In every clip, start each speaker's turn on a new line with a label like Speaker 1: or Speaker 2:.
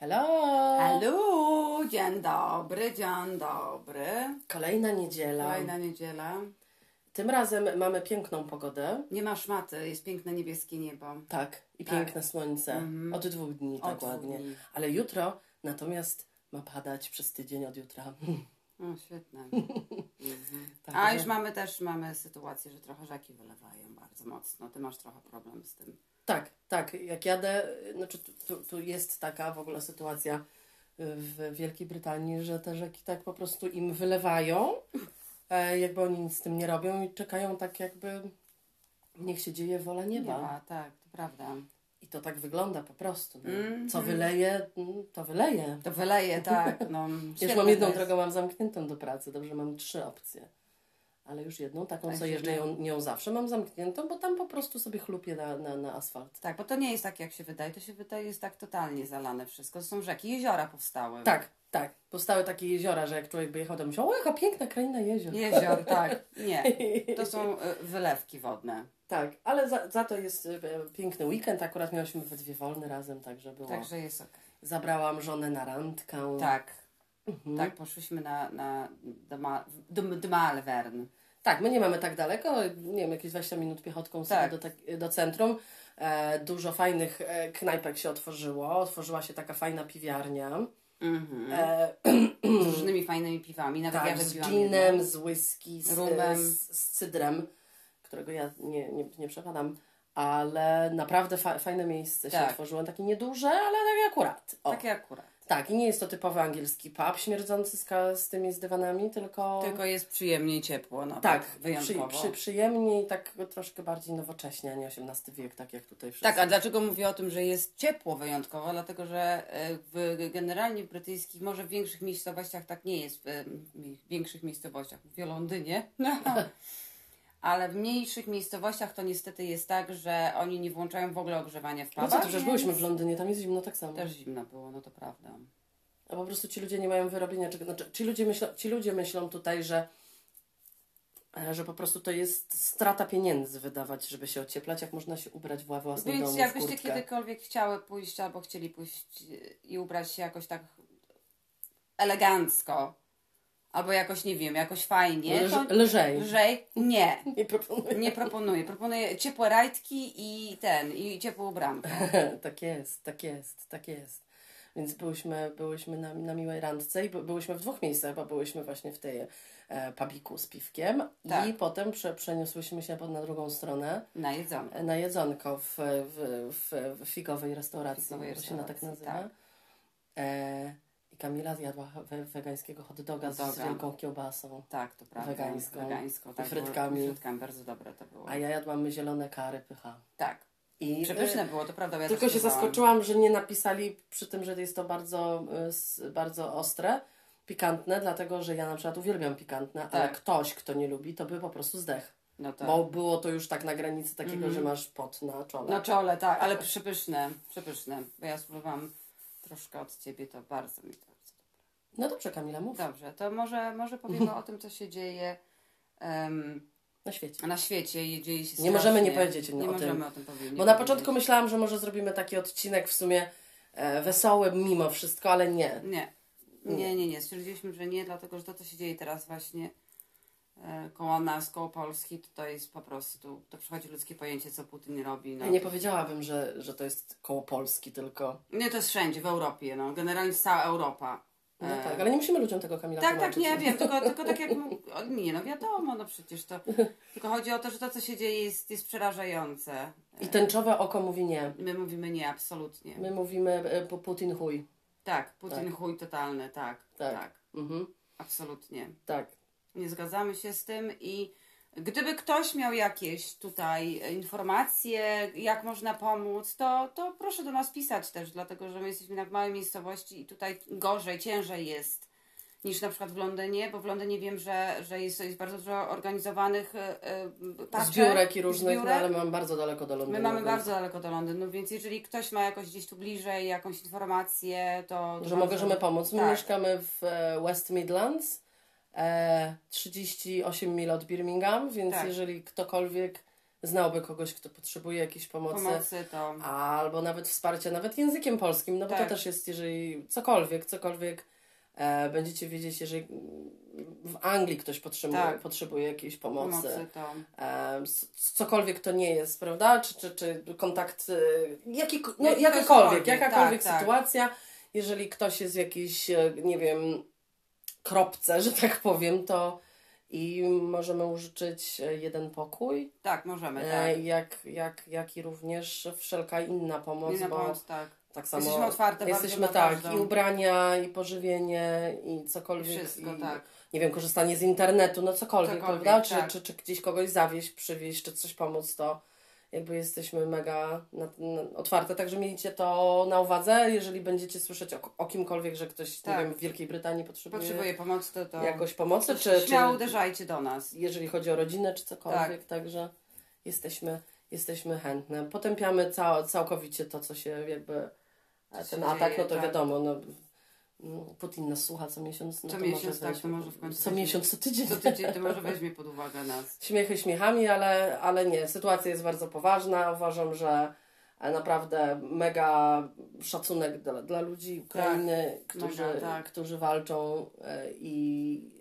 Speaker 1: Hello!
Speaker 2: Halo, dzień dobry, dzień dobry.
Speaker 1: Kolejna niedziela.
Speaker 2: Kolejna niedziela.
Speaker 1: Tym razem mamy piękną pogodę.
Speaker 2: Nie ma szmaty, jest piękne niebieskie niebo.
Speaker 1: Tak, i
Speaker 2: Tak.
Speaker 1: piękne słońce. Od dwóch dni, tak
Speaker 2: dwóch
Speaker 1: ładnie.
Speaker 2: dni.
Speaker 1: Ale jutro natomiast ma padać przez tydzień od jutra.
Speaker 2: O, świetne. Mhm. A już mamy też mamy sytuację, że trochę rzeki wylewają bardzo mocno. Ty masz trochę problem z tym.
Speaker 1: Tak, tak. Jak jadę, znaczy tu, tu, tu jest taka w ogóle sytuacja y, w Wielkiej Brytanii, że te rzeki tak po prostu im wylewają, e, jakby oni nic z tym nie robią i czekają tak jakby niech się dzieje wola nieba.
Speaker 2: Nieba, tak, to prawda.
Speaker 1: I to tak wygląda po prostu. No.
Speaker 2: Mhm.
Speaker 1: Co wyleje, mm, to wyleje.
Speaker 2: To wyleje, tak. No,
Speaker 1: Ja już mam jedną drogę, mam zamkniętą do pracy. Dobrze, mam trzy opcje. Ale już jedną, taką, co
Speaker 2: Tak,
Speaker 1: jeżdżę
Speaker 2: jedną.
Speaker 1: ją, nią zawsze, mam zamkniętą, bo tam po prostu sobie chlupię na, na, na asfalt.
Speaker 2: Tak, bo to nie jest tak, jak się wydaje. To się wydaje, jest tak totalnie zalane wszystko. To są rzeki, jeziora powstały.
Speaker 1: Tak, tak. Powstały takie jeziora, że jak człowiek by jechał, to myślał, o jaka piękna kraina jezior.
Speaker 2: Jezior, tak. Nie. To są y, wylewki wodne.
Speaker 1: Tak, ale za, za to jest e, piękny weekend. Akurat miałyśmy we dwie wolne razem, także było.
Speaker 2: Także jest okej.
Speaker 1: Zabrałam żonę na randkę.
Speaker 2: Tak.
Speaker 1: Mhm.
Speaker 2: Tak, poszłyśmy na, na do, Ma, do, do Malvern.
Speaker 1: Tak, my nie mamy tak daleko, nie wiem, jakieś 20 minut piechotką sobie
Speaker 2: Tak.
Speaker 1: do, tak- do centrum. E, dużo fajnych e, knajpek się otworzyło. Otworzyła się taka fajna piwiarnia.
Speaker 2: Mhm.
Speaker 1: E,
Speaker 2: Z różnymi fajnymi piwami. Nawet ja
Speaker 1: tak, z
Speaker 2: wypiłam
Speaker 1: ginem, z whisky, z,
Speaker 2: Rumem.
Speaker 1: z, z cydrem, którego ja nie, nie, nie przepadam. Ale naprawdę fa- fajne miejsce się
Speaker 2: Tak.
Speaker 1: otworzyło. Takie nieduże, ale takie akurat. O.
Speaker 2: Takie akurat.
Speaker 1: Tak, i nie jest to typowy angielski pub śmierdzący z, z tymi z dywanami, tylko...
Speaker 2: Tylko jest przyjemnie i ciepło. Nawet,
Speaker 1: Tak, przy,
Speaker 2: wyjątkowo.
Speaker 1: przy, przyjemnie i tak troszkę bardziej nowocześnie, a nie XVIII wiek, tak jak tutaj wszyscy.
Speaker 2: Tak, a dlaczego mówię o tym, że jest ciepło wyjątkowo? Dlatego, że e, w, generalnie w brytyjskich, może w większych miejscowościach tak nie jest, w, w większych miejscowościach, mówię o Londynie, ale w mniejszych miejscowościach to niestety jest tak, że oni nie włączają w ogóle ogrzewania w
Speaker 1: No
Speaker 2: pubach.
Speaker 1: co, to
Speaker 2: więc
Speaker 1: byłyśmy w Londynie, tam jest zimno tak samo.
Speaker 2: Też zimno było, no to prawda.
Speaker 1: A po prostu ci ludzie nie mają wyrobienia czego. Znaczy, ci, ludzie myślą, ci ludzie myślą tutaj, że, e, że po prostu to jest strata pieniędzy wydawać, żeby się ocieplać, jak można się ubrać w własnym
Speaker 2: Więc
Speaker 1: domu
Speaker 2: jakbyście kiedykolwiek chciały pójść albo chcieli pójść i ubrać się jakoś tak elegancko, albo jakoś, nie wiem, jakoś fajnie, to
Speaker 1: lżej.
Speaker 2: lżej? Nie.
Speaker 1: Nie proponuję.
Speaker 2: Nie proponuję. Proponuję ciepłe rajtki i ten, i ciepłą ubrankę.
Speaker 1: tak jest, tak jest, tak jest. Więc byłyśmy, byłyśmy na, na miłej randce i by, byłyśmy w dwóch miejscach, bo byłyśmy właśnie w tej e, pubiku z piwkiem
Speaker 2: Tak.
Speaker 1: i potem prze, przeniosłyśmy się pod, na drugą stronę
Speaker 2: Na jedzonko.
Speaker 1: e, na jedzonko w, w, w, w figowej restauracji,
Speaker 2: Figowej
Speaker 1: bo się na tak
Speaker 2: restauracji,
Speaker 1: nazywa.
Speaker 2: tak.
Speaker 1: E, Kamila zjadła we, wegańskiego hot doga z wielką kiełbasą,
Speaker 2: Tak, to prawda.
Speaker 1: Wegańską.
Speaker 2: Wegańską, tak.
Speaker 1: I frytkami.
Speaker 2: I frytkami, bardzo dobre to było.
Speaker 1: a ja jadłam zielone kary pycha.
Speaker 2: Tak.
Speaker 1: I,
Speaker 2: Przepyszne było, to prawda. Ja
Speaker 1: Tylko się zaskoczyłam, że nie napisali przy tym, że jest to bardzo, s- bardzo ostre, pikantne, dlatego że ja na przykład uwielbiam pikantne, ale
Speaker 2: Tak.
Speaker 1: ktoś, kto nie lubi, to by po prostu zdech.
Speaker 2: No to...
Speaker 1: Bo było to już tak na granicy takiego,
Speaker 2: Mhm.
Speaker 1: że masz pot na czole.
Speaker 2: Na czole, tak, ale przepyszne, przepyszne. Bo ja spróbowałam troszkę od Ciebie, to bardzo mi to bardzo
Speaker 1: No dobrze, Kamila, mów.
Speaker 2: Dobrze, to może, może powiemy o tym, co się dzieje em,
Speaker 1: Na świecie.
Speaker 2: na świecie dzieje się
Speaker 1: Nie możemy nie
Speaker 2: strasznie.
Speaker 1: powiedzieć
Speaker 2: nie
Speaker 1: o
Speaker 2: możemy
Speaker 1: tym.
Speaker 2: o tym powiedzieć.
Speaker 1: Bo na początku myślałam, że może zrobimy taki odcinek w sumie e, wesoły mimo wszystko, ale nie.
Speaker 2: Nie. Nie, nie, nie. Stwierdziliśmy, że nie, dlatego że to, co się dzieje teraz właśnie koło nas, koło Polski, to, to jest po prostu, to przychodzi ludzkie pojęcie, co Putin robi. No.
Speaker 1: Ja nie powiedziałabym, że, że to jest koło Polski tylko.
Speaker 2: nie, to jest wszędzie, w Europie, no. Generalnie cała Europa.
Speaker 1: No
Speaker 2: E,
Speaker 1: tak, ale nie musimy ludziom tego Kamila
Speaker 2: Tak, tak,
Speaker 1: tłumaczyć.
Speaker 2: nie wiem, tylko, tylko tak jak. Nie, no wiadomo, no przecież to. Tylko chodzi o to, że to, co się dzieje, jest, jest przerażające.
Speaker 1: I tęczowe oko mówi nie.
Speaker 2: My mówimy nie, absolutnie.
Speaker 1: My mówimy e, po Putin chuj.
Speaker 2: Tak, Putin
Speaker 1: Tak.
Speaker 2: chuj totalny, tak,
Speaker 1: Tak.
Speaker 2: tak,
Speaker 1: Mhm.
Speaker 2: absolutnie.
Speaker 1: Tak.
Speaker 2: Nie zgadzamy się z tym i gdyby ktoś miał jakieś tutaj informacje, jak można pomóc, to, to proszę do nas pisać też, dlatego że my jesteśmy na małej miejscowości i tutaj gorzej, ciężej jest niż na przykład w Londynie, bo w Londynie wiem, że, że jest, jest bardzo dużo organizowanych e, e, paczek,
Speaker 1: Zbiórek i różnych,
Speaker 2: zbiórek.
Speaker 1: No, ale mam bardzo daleko do Londynu.
Speaker 2: My mamy
Speaker 1: więc-
Speaker 2: bardzo daleko do Londynu, więc jeżeli ktoś ma jakoś gdzieś tu bliżej jakąś informację, to... to
Speaker 1: Że możemy pomóc. My
Speaker 2: Tak.
Speaker 1: mieszkamy w e, West Midlands, e, 38 mil od Birmingham, więc
Speaker 2: Tak.
Speaker 1: jeżeli ktokolwiek znałby kogoś, kto potrzebuje jakiejś pomocy,
Speaker 2: Pomocy to.
Speaker 1: albo nawet wsparcia, nawet językiem polskim, no bo
Speaker 2: Tak.
Speaker 1: to też jest, jeżeli cokolwiek, cokolwiek e, będziecie wiedzieć, jeżeli w Anglii ktoś potrzebuje,
Speaker 2: Tak.
Speaker 1: potrzebuje jakiejś pomocy,
Speaker 2: Pomocy to.
Speaker 1: e, cokolwiek to nie jest, prawda? Czy, czy, czy kontakt, e, jaki, no, jakakolwiek, jakakolwiek
Speaker 2: tak, tak.
Speaker 1: sytuacja, jeżeli ktoś jest w jakiejś, e, nie wiem, kropce, że tak powiem, to i możemy użyczyć e, jeden pokój,
Speaker 2: Tak, możemy,
Speaker 1: e,
Speaker 2: tak.
Speaker 1: jak, jak, jak i również wszelka inna pomoc,
Speaker 2: Inna
Speaker 1: bo
Speaker 2: pomoc, tak.
Speaker 1: tak samo
Speaker 2: Jesteśmy otwarte
Speaker 1: jesteśmy tak, i ubrania, i pożywienie, i cokolwiek.
Speaker 2: Wszystko,
Speaker 1: i,
Speaker 2: tak.
Speaker 1: Nie wiem, korzystanie z internetu, no cokolwiek,
Speaker 2: Cokolwiek,
Speaker 1: prawda? Czy,
Speaker 2: tak.
Speaker 1: czy, czy gdzieś kogoś zawieźć, przywieźć, czy coś pomóc, to jakby jesteśmy mega na, na, otwarte. Także miejcie to na uwadze, jeżeli będziecie słyszeć o, o kimkolwiek, że ktoś,
Speaker 2: Tak.
Speaker 1: nie wiem, w Wielkiej Brytanii potrzebuje,
Speaker 2: Potrzebuje pomocy, to, to
Speaker 1: jakoś pomocy, czy, czy
Speaker 2: śmiało uderzajcie do nas.
Speaker 1: jeżeli chodzi o rodzinę, czy cokolwiek, także jesteśmy, jesteśmy chętne. Potępiamy cał, całkowicie to, co się jakby
Speaker 2: się
Speaker 1: ten atak,
Speaker 2: dzieje,
Speaker 1: no to
Speaker 2: tak.
Speaker 1: wiadomo, no, Putin nas słucha co miesiąc, no
Speaker 2: Co miesiąc, tak, to może w końcu
Speaker 1: co miesiąc, co tydzień.
Speaker 2: Co tydzień to może weźmie pod uwagę nas.
Speaker 1: Śmiechy śmiechami, ale, ale nie, sytuacja jest bardzo poważna. Uważam, że e, naprawdę mega szacunek dla, dla ludzi Ukrainy, którzy,
Speaker 2: mega, tak.
Speaker 1: którzy walczą e, i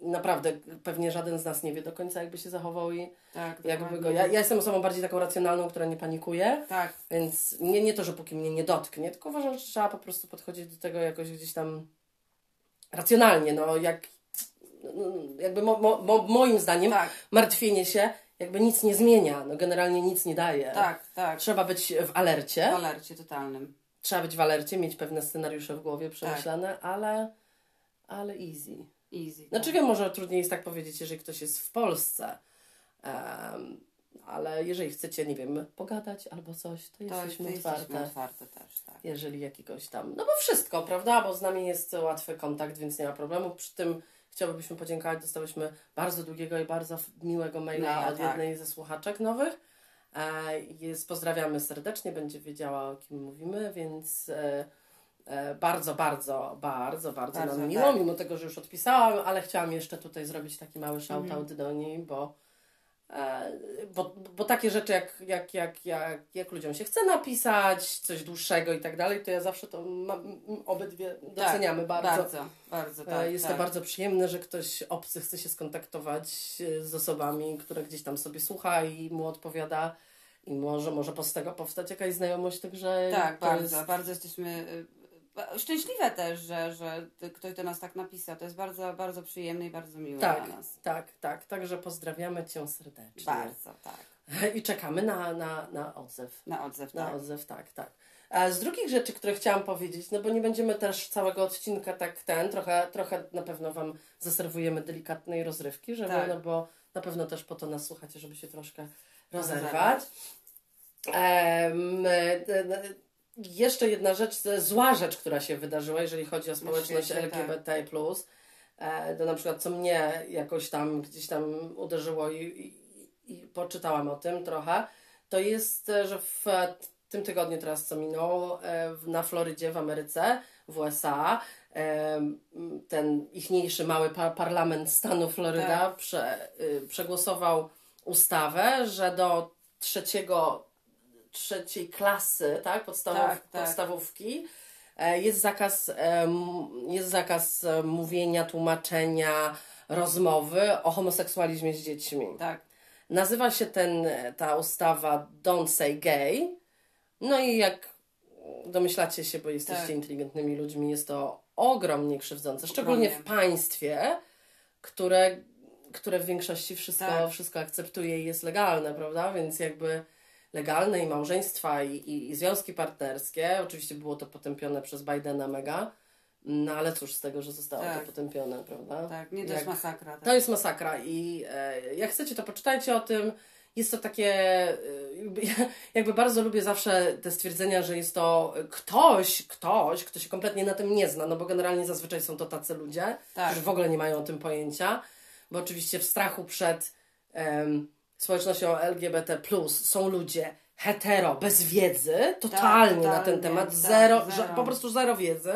Speaker 1: naprawdę pewnie żaden z nas nie wie do końca, jakby się zachował i
Speaker 2: Tak,
Speaker 1: jakby go. Ja, ja jestem osobą bardziej taką racjonalną, która nie panikuje,
Speaker 2: Tak,
Speaker 1: więc nie, nie to, że póki mnie nie dotknie, tylko uważam, że trzeba po prostu podchodzić do tego jakoś gdzieś tam racjonalnie. No, jak, no, jakby mo, mo, mo, moim zdaniem
Speaker 2: tak,
Speaker 1: martwienie się jakby nic nie zmienia, no generalnie nic nie daje.
Speaker 2: tak, tak.
Speaker 1: Trzeba być w alercie,
Speaker 2: W alercie totalnym.
Speaker 1: trzeba być w alercie, mieć pewne scenariusze w głowie przemyślane, ale, ale easy.
Speaker 2: Easy.
Speaker 1: Znaczy
Speaker 2: tak.
Speaker 1: wiem, może trudniej jest tak powiedzieć, jeżeli ktoś jest w Polsce, em, ale jeżeli chcecie, nie wiem, pogadać albo coś, to
Speaker 2: to
Speaker 1: jesteśmy
Speaker 2: to
Speaker 1: otwarte.
Speaker 2: jesteśmy otwarte też, tak.
Speaker 1: Jeżeli jakiegoś tam, no bo wszystko, prawda, bo z nami jest łatwy kontakt, więc nie ma problemu. Przy tym chciałbyśmy podziękować, dostałyśmy bardzo długiego i bardzo miłego maila
Speaker 2: Maila,
Speaker 1: od
Speaker 2: tak.
Speaker 1: jednej ze słuchaczek nowych. E, jest, pozdrawiamy serdecznie, będzie wiedziała o kim mówimy, więc e, bardzo, bardzo, bardzo, bardzo,
Speaker 2: Bardzo,
Speaker 1: nam miło,
Speaker 2: tak.
Speaker 1: mimo tego, że już odpisałam, ale chciałam jeszcze tutaj zrobić taki mały
Speaker 2: Mhm.
Speaker 1: shoutout do niej, bo E, Bo, bo takie rzeczy, jak, jak, jak, jak, jak ludziom się chce napisać, coś dłuższego i tak dalej, to ja zawsze to ma, m- obydwie doceniamy bardzo.
Speaker 2: Bardzo, bardzo,
Speaker 1: E,
Speaker 2: tak.
Speaker 1: Jest
Speaker 2: tak.
Speaker 1: to bardzo przyjemne, że ktoś obcy chce się skontaktować e, z osobami, które gdzieś tam sobie słucha i mu odpowiada i może, może po z tego powstać jakaś znajomość, także
Speaker 2: Tak, bardzo,
Speaker 1: jest,
Speaker 2: bardzo jesteśmy y, szczęśliwe też, że, że ktoś do nas tak napisał. To jest bardzo, bardzo przyjemne i bardzo miłe
Speaker 1: tak,
Speaker 2: dla nas.
Speaker 1: tak, tak, także pozdrawiamy Cię serdecznie
Speaker 2: Bardzo, tak.
Speaker 1: i czekamy na, na, na odzew.
Speaker 2: Na odzew,
Speaker 1: Na
Speaker 2: tak.
Speaker 1: odzew, tak, tak. A z drugich rzeczy, które chciałam powiedzieć, no bo nie będziemy też całego odcinka tak ten, trochę, trochę na pewno Wam zaserwujemy delikatnej rozrywki, żeby,
Speaker 2: Tak.
Speaker 1: no bo na pewno też po to nas słuchacie, żeby się troszkę rozerwać.
Speaker 2: Rozerwać.
Speaker 1: E, jeszcze jedna rzecz, zła rzecz, która się wydarzyła, jeżeli chodzi o społeczność
Speaker 2: świecie, tak.
Speaker 1: LGBT+, e, to na przykład co mnie jakoś tam gdzieś tam uderzyło i, i, i poczytałam o tym trochę, to jest, e, że w tym tygodniu teraz co minął, e, na Florydzie w Ameryce, w USA, ten ichniejszy mały pa- parlament stanu Floryda
Speaker 2: Tak.
Speaker 1: prze, y, przegłosował ustawę, że do trzeciego, trzeciej klasy, tak, podstawow,
Speaker 2: Tak, tak.
Speaker 1: podstawówki e, jest zakaz, em, jest zakaz e, mówienia, tłumaczenia, rozmowy o homoseksualizmie z dziećmi.
Speaker 2: Tak,
Speaker 1: Nazywa się ten, ta ustawa Don't Say Gay. No i jak domyślacie się, bo jesteście
Speaker 2: Tak.
Speaker 1: inteligentnymi ludźmi, jest to ogromnie krzywdzące. Szczególnie w
Speaker 2: Ogromnie.
Speaker 1: państwie, które, które w większości wszystko,
Speaker 2: Tak.
Speaker 1: wszystko akceptuje i jest legalne, prawda? Więc jakby legalne i małżeństwa i, i, i związki partnerskie. Oczywiście było to potępione przez Bidena mega. No ale cóż z tego, że zostało
Speaker 2: Tak.
Speaker 1: to potępione, prawda?
Speaker 2: tak. Nie, to jest masakra. Tak.
Speaker 1: to jest masakra i e, jak chcecie, to poczytajcie o tym. Jest to takie, e, jakby, jakby bardzo lubię zawsze te stwierdzenia, że jest to ktoś, ktoś, kto się kompletnie na tym nie zna, no bo generalnie zazwyczaj są to tacy ludzie,
Speaker 2: Tak.
Speaker 1: którzy w ogóle nie mają o tym pojęcia, bo oczywiście w strachu przed em, społecznością LGBT+, są ludzie hetero, bez wiedzy, totalnie na ten temat,
Speaker 2: tak,
Speaker 1: zero,
Speaker 2: zero.
Speaker 1: że- po prostu zero wiedzy.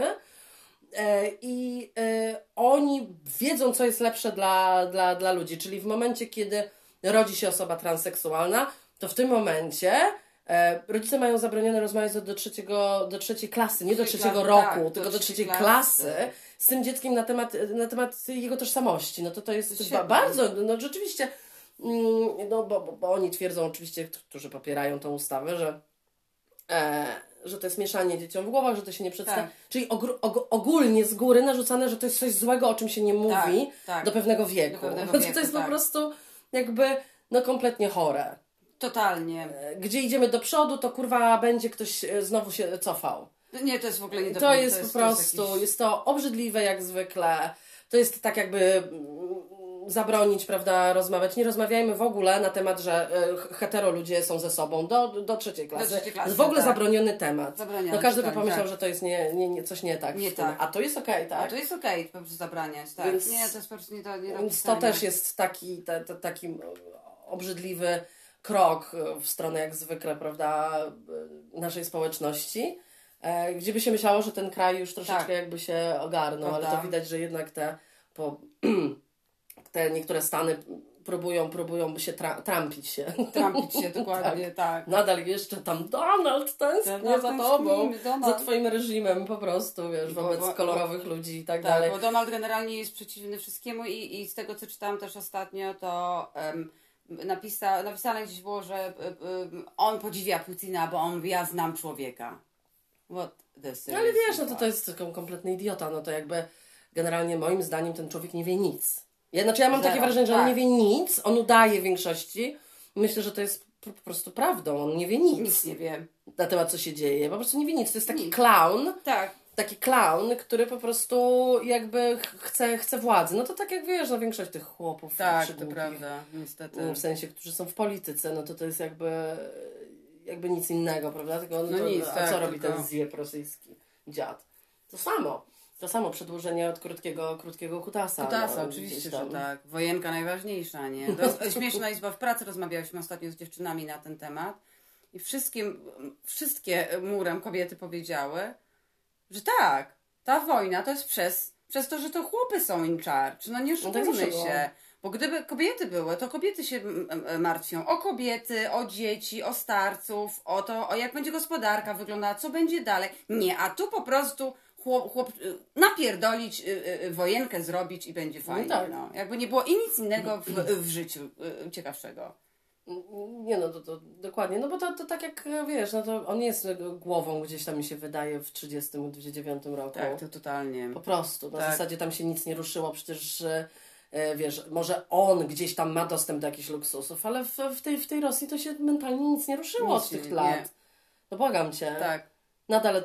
Speaker 1: E, I e, oni wiedzą, co jest lepsze dla, dla, dla ludzi. Czyli w momencie, kiedy rodzi się osoba transseksualna, to w tym momencie e, rodzice mają zabronione rozmawiać do, do, trzeciego, do trzeciej klasy, nie do trzeciego roku,
Speaker 2: tak,
Speaker 1: tylko do
Speaker 2: trzeciej klasy.
Speaker 1: klasy z tym dzieckiem na temat, na temat jego tożsamości. No to to jest ba- bardzo, no rzeczywiście, no bo, bo, bo oni twierdzą oczywiście, którzy popierają tą ustawę, że e, że to jest mieszanie dzieciom w głowach, że to się nie przedstawia.
Speaker 2: Tak.
Speaker 1: Czyli ogr- og- ogólnie z góry narzucane, że to jest coś złego, o czym się nie mówi
Speaker 2: tak.
Speaker 1: do pewnego wieku.
Speaker 2: Do pewnego
Speaker 1: to,
Speaker 2: wieku,
Speaker 1: to jest
Speaker 2: tak.
Speaker 1: po prostu jakby no kompletnie chore.
Speaker 2: Totalnie.
Speaker 1: E, Gdzie idziemy do przodu, to kurwa będzie ktoś e, znowu się cofał.
Speaker 2: Nie, to jest w ogóle nie do
Speaker 1: To
Speaker 2: końca,
Speaker 1: jest po
Speaker 2: to
Speaker 1: prostu,
Speaker 2: jakiś-
Speaker 1: jest to obrzydliwe jak zwykle. To jest tak jakby mm, zabronić, prawda, rozmawiać. Nie rozmawiajmy w ogóle na temat, że e, hetero ludzie są ze sobą do, do trzeciej klasy.
Speaker 2: trzeciej klasy,
Speaker 1: To jest w ogóle
Speaker 2: tak.
Speaker 1: zabroniony temat.
Speaker 2: Zabroniony,
Speaker 1: no każdy by
Speaker 2: tak,
Speaker 1: pomyślał,
Speaker 2: tak.
Speaker 1: że to jest nie, nie, nie, coś nie tak.
Speaker 2: Nie tak.
Speaker 1: A to jest okej,
Speaker 2: A
Speaker 1: tak?
Speaker 2: to jest okej, po prostu zabraniać, tak.
Speaker 1: Więc-
Speaker 2: nie, to jest po prostu nie do nie do
Speaker 1: Więc to też jest taki, ta, ta, taki obrzydliwy krok w stronę jak zwykle, prawda, naszej społeczności, e, gdzie by się myślało, że ten kraj już troszeczkę
Speaker 2: Tak.
Speaker 1: jakby się ogarnął, ale
Speaker 2: Prawda.
Speaker 1: to widać, że jednak te, po, te niektóre stany próbują, próbują się tra- trampić się.
Speaker 2: Trampić się, dokładnie, tak.
Speaker 1: Nadal jeszcze tam Donald tęsknię
Speaker 2: Donald,
Speaker 1: za tobą,
Speaker 2: Donald.
Speaker 1: za twoim reżimem po prostu, wiesz,
Speaker 2: Bo-
Speaker 1: wobec
Speaker 2: bo- bo-
Speaker 1: kolorowych ludzi i tak,
Speaker 2: Tak,
Speaker 1: dalej.
Speaker 2: bo Donald generalnie jest przeciwny wszystkiemu i, i z tego, co czytałam też ostatnio, to um, napisa, napisane gdzieś było, że y, on podziwia Putina, bo on ja znam człowieka. What the
Speaker 1: No ale wiesz, no to to jest tylko kompletny idiota, no to jakby generalnie moim zdaniem ten człowiek nie wie nic. Ja, znaczy ja mam
Speaker 2: Zero,
Speaker 1: takie wrażenie, że on
Speaker 2: tak.
Speaker 1: nie wie nic, on udaje w większości. Myślę, że to jest po prostu prawdą, on nie wie nic,
Speaker 2: Nic nie wiem.
Speaker 1: na temat co się dzieje, po prostu nie wie nic. To jest taki
Speaker 2: Nic.
Speaker 1: clown,
Speaker 2: Tak,
Speaker 1: taki clown, który po prostu jakby ch- chce, chce władzy. No to tak jak wiesz, no większość tych chłopów
Speaker 2: tak, to prawda, niestety.
Speaker 1: w sensie, którzy są w polityce, no to to jest jakby jakby nic innego, prawda? Tylko, no
Speaker 2: No
Speaker 1: to,
Speaker 2: nic,
Speaker 1: a
Speaker 2: tak,
Speaker 1: co robi
Speaker 2: tylko-
Speaker 1: ten zwiep rosyjski dziad? To samo. To samo przedłużenie od krótkiego, krótkiego kutasa.
Speaker 2: Kutasa,
Speaker 1: no,
Speaker 2: oczywiście, że tak. Wojenka najważniejsza, nie? To, śmieszna izba w pracy rozmawiałyśmy ostatnio z dziewczynami na ten temat i wszystkie, wszystkie murem kobiety powiedziały, że tak, ta wojna to jest przez, przez to, że to chłopy są in charge. No nie
Speaker 1: tak
Speaker 2: oszukujmy
Speaker 1: było.
Speaker 2: się. Bo gdyby kobiety były, to kobiety się martwią o kobiety, o dzieci, o starców, o to, o jak będzie gospodarka wyglądała, co będzie dalej. Nie, a tu po prostu chłop, chłop y, napierdolić, y, y, wojenkę zrobić i będzie fajnie.
Speaker 1: tak.
Speaker 2: No. Jakby nie było i nic innego w, w życiu ciekawszego.
Speaker 1: Nie no, to, to dokładnie, no bo to, to tak jak wiesz, no to on jest głową gdzieś tam mi się wydaje w 30-29 roku.
Speaker 2: Tak, to totalnie.
Speaker 1: Po prostu. Na
Speaker 2: Tak.
Speaker 1: zasadzie tam się nic nie ruszyło. Przecież e, wiesz, może on gdzieś tam ma dostęp do jakichś luksusów, ale w, w, tej, w tej Rosji to się mentalnie nic nie ruszyło
Speaker 2: Nic
Speaker 1: od tych
Speaker 2: nie-
Speaker 1: lat.
Speaker 2: nie.
Speaker 1: No błagam cię.
Speaker 2: Tak,
Speaker 1: Nadal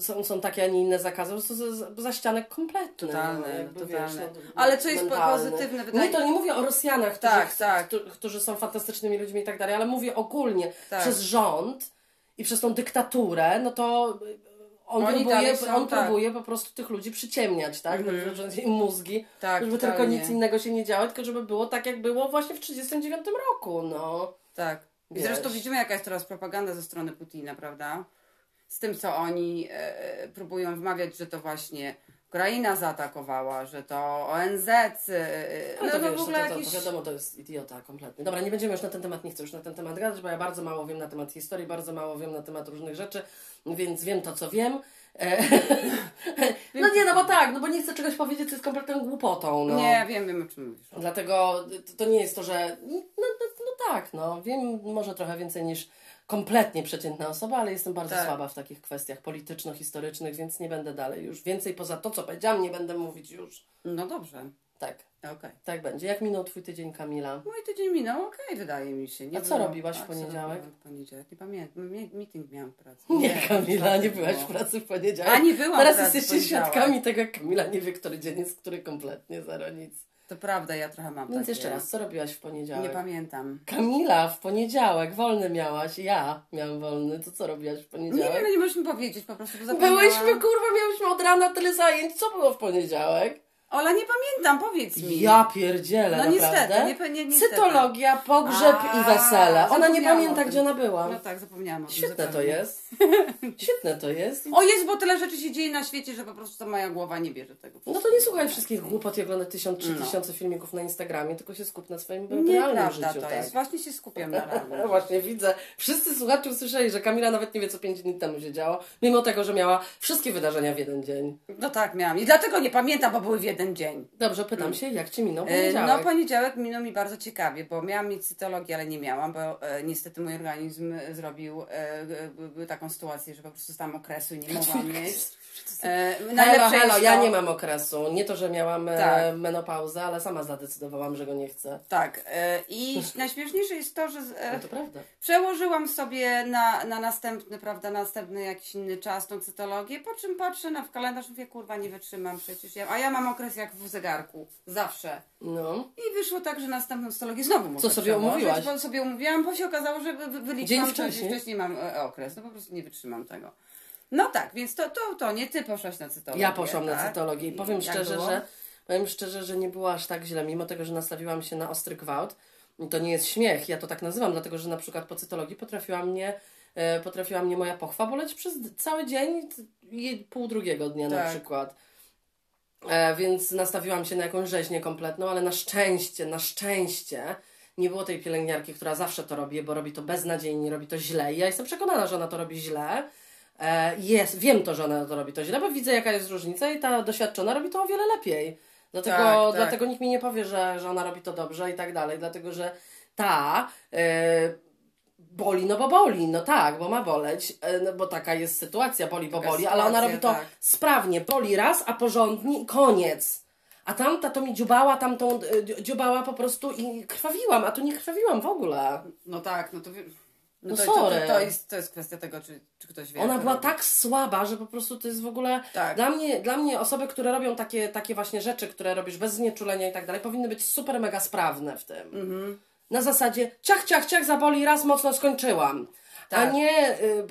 Speaker 1: są, są takie, a nie inne zakazy. Po prostu za, za, ścianek kompletny.
Speaker 2: Totalny,
Speaker 1: no, jakby,
Speaker 2: totalny.
Speaker 1: Wiesz, no,
Speaker 2: Ale co jest
Speaker 1: mentalny.
Speaker 2: pozytywne, wydaje-
Speaker 1: Nie, to nie mówię o Rosjanach, którzy,
Speaker 2: Tak, tak.
Speaker 1: którzy, są fantastycznymi ludźmi i tak dalej, ale mówię ogólnie.
Speaker 2: Tak.
Speaker 1: Przez rząd i przez tą dyktaturę, no to on,
Speaker 2: Oni
Speaker 1: próbuje,
Speaker 2: są,
Speaker 1: on
Speaker 2: tak.
Speaker 1: próbuje po prostu tych ludzi przyciemniać, tak? Że im mózgi,
Speaker 2: Tak,
Speaker 1: żeby
Speaker 2: totalnie.
Speaker 1: tylko nic innego się nie działo, tylko żeby było tak, jak było właśnie w 1939 roku, no.
Speaker 2: tak. I zresztą widzimy, jaka jest teraz propaganda ze strony Putina, prawda? Z tym, co oni e, próbują wmawiać, że to właśnie Ukraina zaatakowała, że to ONZ. E,
Speaker 1: No,
Speaker 2: no
Speaker 1: to,
Speaker 2: to
Speaker 1: wiesz,
Speaker 2: w ogóle
Speaker 1: to, to, to
Speaker 2: jakiś...
Speaker 1: wiadomo, to jest idiota kompletny. Dobra, nie będziemy już na ten temat, nie chcę już na ten temat gadać, bo ja bardzo mało wiem na temat historii, bardzo mało wiem na temat różnych rzeczy, więc wiem to, co wiem. E, no nie, no bo tak, no bo nie chcę czegoś powiedzieć, co jest kompletną głupotą, no.
Speaker 2: Nie, wiem, wiem o czym mówisz.
Speaker 1: Dlatego to, to nie jest to, że no, no, no tak, no wiem może trochę więcej niż kompletnie przeciętna osoba, ale jestem bardzo
Speaker 2: Tak.
Speaker 1: słaba w takich kwestiach polityczno-historycznych, więc nie będę dalej już. Więcej poza to, co powiedziałam, nie będę mówić już.
Speaker 2: No dobrze,
Speaker 1: Tak,
Speaker 2: okej.
Speaker 1: tak będzie. Jak minął Twój tydzień, Kamila?
Speaker 2: Mój tydzień minął, okej, wydaje mi się. Nie
Speaker 1: A co robiłaś w poniedziałek?
Speaker 2: w poniedziałek? Nie pamiętam. Mi- Meeting miałam w pracy.
Speaker 1: Nie, Kamila, nie byłaś
Speaker 2: było.
Speaker 1: w pracy w poniedziałek.
Speaker 2: A, nie byłam
Speaker 1: Teraz jesteście świadkami tego, jak Kamila nie wie, który dzień jest, który kompletnie zero nic.
Speaker 2: To prawda, ja trochę mam
Speaker 1: Więc
Speaker 2: takie...
Speaker 1: jeszcze raz, co robiłaś w poniedziałek?
Speaker 2: Nie pamiętam.
Speaker 1: Kamila, w poniedziałek wolny miałaś, ja miałam wolny. To co robiłaś w
Speaker 2: Nie
Speaker 1: poniedziałek?
Speaker 2: wiem, nie możesz mi powiedzieć, po prostu zapomniałam.
Speaker 1: Byłyśmy, kurwa, miałyśmy od rana tyle zajęć. Co było w poniedziałek?
Speaker 2: Ola, nie pamiętam, powiedz mi.
Speaker 1: Ja pierdzielę,
Speaker 2: No
Speaker 1: naprawdę.
Speaker 2: niestety, nie, nie, niestety.
Speaker 1: Cytologia, pogrzeb
Speaker 2: A,
Speaker 1: i wesele. Ona nie pamięta, gdzie ona była.
Speaker 2: No tak, zapomniałam o tym
Speaker 1: Świetne to jest. Świetne to jest.
Speaker 2: O jest, bo tyle rzeczy się dzieje na świecie, że po prostu to moja głowa nie bierze tego.
Speaker 1: No to nie słuchaj wszystkich głupot i oglądaj tysiąc, trzy
Speaker 2: No.
Speaker 1: tysiące filmików na Instagramie, tylko się skup na swoim realnym
Speaker 2: Nieprawda
Speaker 1: życiu.
Speaker 2: to
Speaker 1: tak.
Speaker 2: jest. Właśnie się skupiam na realnym.
Speaker 1: właśnie widzę. Wszyscy słuchacze usłyszeli, że Kamila nawet nie wie, co pięć dni temu się działo, mimo tego, że miała wszystkie wydarzenia w jeden dzień.
Speaker 2: No tak, miałam. I dlatego nie pamiętam, bo były w jeden dzień.
Speaker 1: Dobrze, pytam się, jak ci minął
Speaker 2: E,
Speaker 1: poniedziałek?
Speaker 2: No poniedziałek minął mi bardzo ciekawie, bo miałam mieć cytologię, ale nie miałam, bo e, niestety mój organizm zrobił e, e, taką sytuację, że po prostu stałam okresu i nie mogłam mieć. E,
Speaker 1: Halo,
Speaker 2: najlepsze
Speaker 1: halo,
Speaker 2: jest
Speaker 1: ja nie mam okresu. Nie to, że miałam e,
Speaker 2: Tak.
Speaker 1: menopauzę, ale sama zadecydowałam, że go nie chcę.
Speaker 2: Tak. E, I najśmieszniejsze jest to, że e,
Speaker 1: No to prawda.
Speaker 2: Przełożyłam sobie na, na następny, prawda, następny jakiś inny czas tą cytologię, po czym patrzę na w kalendarz mówię, kurwa, nie wytrzymam przecież. Ja, a ja mam okres jak w zegarku. Zawsze.
Speaker 1: No.
Speaker 2: I wyszło tak, że następną cytologię znowu muszę
Speaker 1: Co sobie umówiłaś?
Speaker 2: Bo sobie umówiłam, bo się okazało, że wy- wy- wyliczyłam, że
Speaker 1: wcześniej.
Speaker 2: wcześniej mam e, okres. No po prostu nie wytrzymam tego. No tak, więc to, to, to nie ty poszłaś na cytologię.
Speaker 1: Ja poszłam na
Speaker 2: tak?
Speaker 1: cytologię i powiem szczerze,
Speaker 2: było?
Speaker 1: że powiem szczerze, że nie było aż tak źle, mimo tego, że nastawiłam się na ostry gwałt. To nie jest śmiech, ja to tak nazywam, dlatego że na przykład po cytologii potrafiła mnie, e, potrafiła mnie moja pochwa boleć przez cały dzień i pół drugiego dnia na
Speaker 2: Tak.
Speaker 1: przykład. E, więc nastawiłam się na jakąś rzeźnię kompletną, ale na szczęście, na szczęście nie było tej pielęgniarki, która zawsze to robi, bo robi to beznadziejnie, robi to źle. I ja jestem przekonana, że ona to robi źle. E, jest, wiem to, że ona to robi to źle, bo widzę jaka jest różnica i ta doświadczona robi to o wiele lepiej. Dlatego,
Speaker 2: Tak, tak.
Speaker 1: dlatego nikt mi nie powie, że, że ona robi to dobrze i tak dalej, dlatego że ta e, boli, no bo boli, no tak, bo ma boleć, e, no bo taka jest sytuacja, boli, bo
Speaker 2: Taka
Speaker 1: boli, ale ona robi to
Speaker 2: tak.
Speaker 1: sprawnie, boli raz, a porządnie i koniec. A tamta to mi dziubała, tamtą dzi- dziubała po prostu i krwawiłam, a tu nie krwawiłam w ogóle.
Speaker 2: No tak, no to...
Speaker 1: No
Speaker 2: No to, to, to, jest, to jest kwestia tego, czy, czy ktoś wie.
Speaker 1: Ona była
Speaker 2: robi.
Speaker 1: tak słaba, że po prostu to jest w ogóle.
Speaker 2: Tak.
Speaker 1: Dla, mnie, dla mnie osoby, które robią takie, takie właśnie rzeczy, które robisz bez znieczulenia i tak dalej, powinny być super mega sprawne w tym.
Speaker 2: Mhm.
Speaker 1: Na zasadzie ciach, ciach, ciach, zaboli, raz mocno skończyłam. A
Speaker 2: Tak.
Speaker 1: nie y,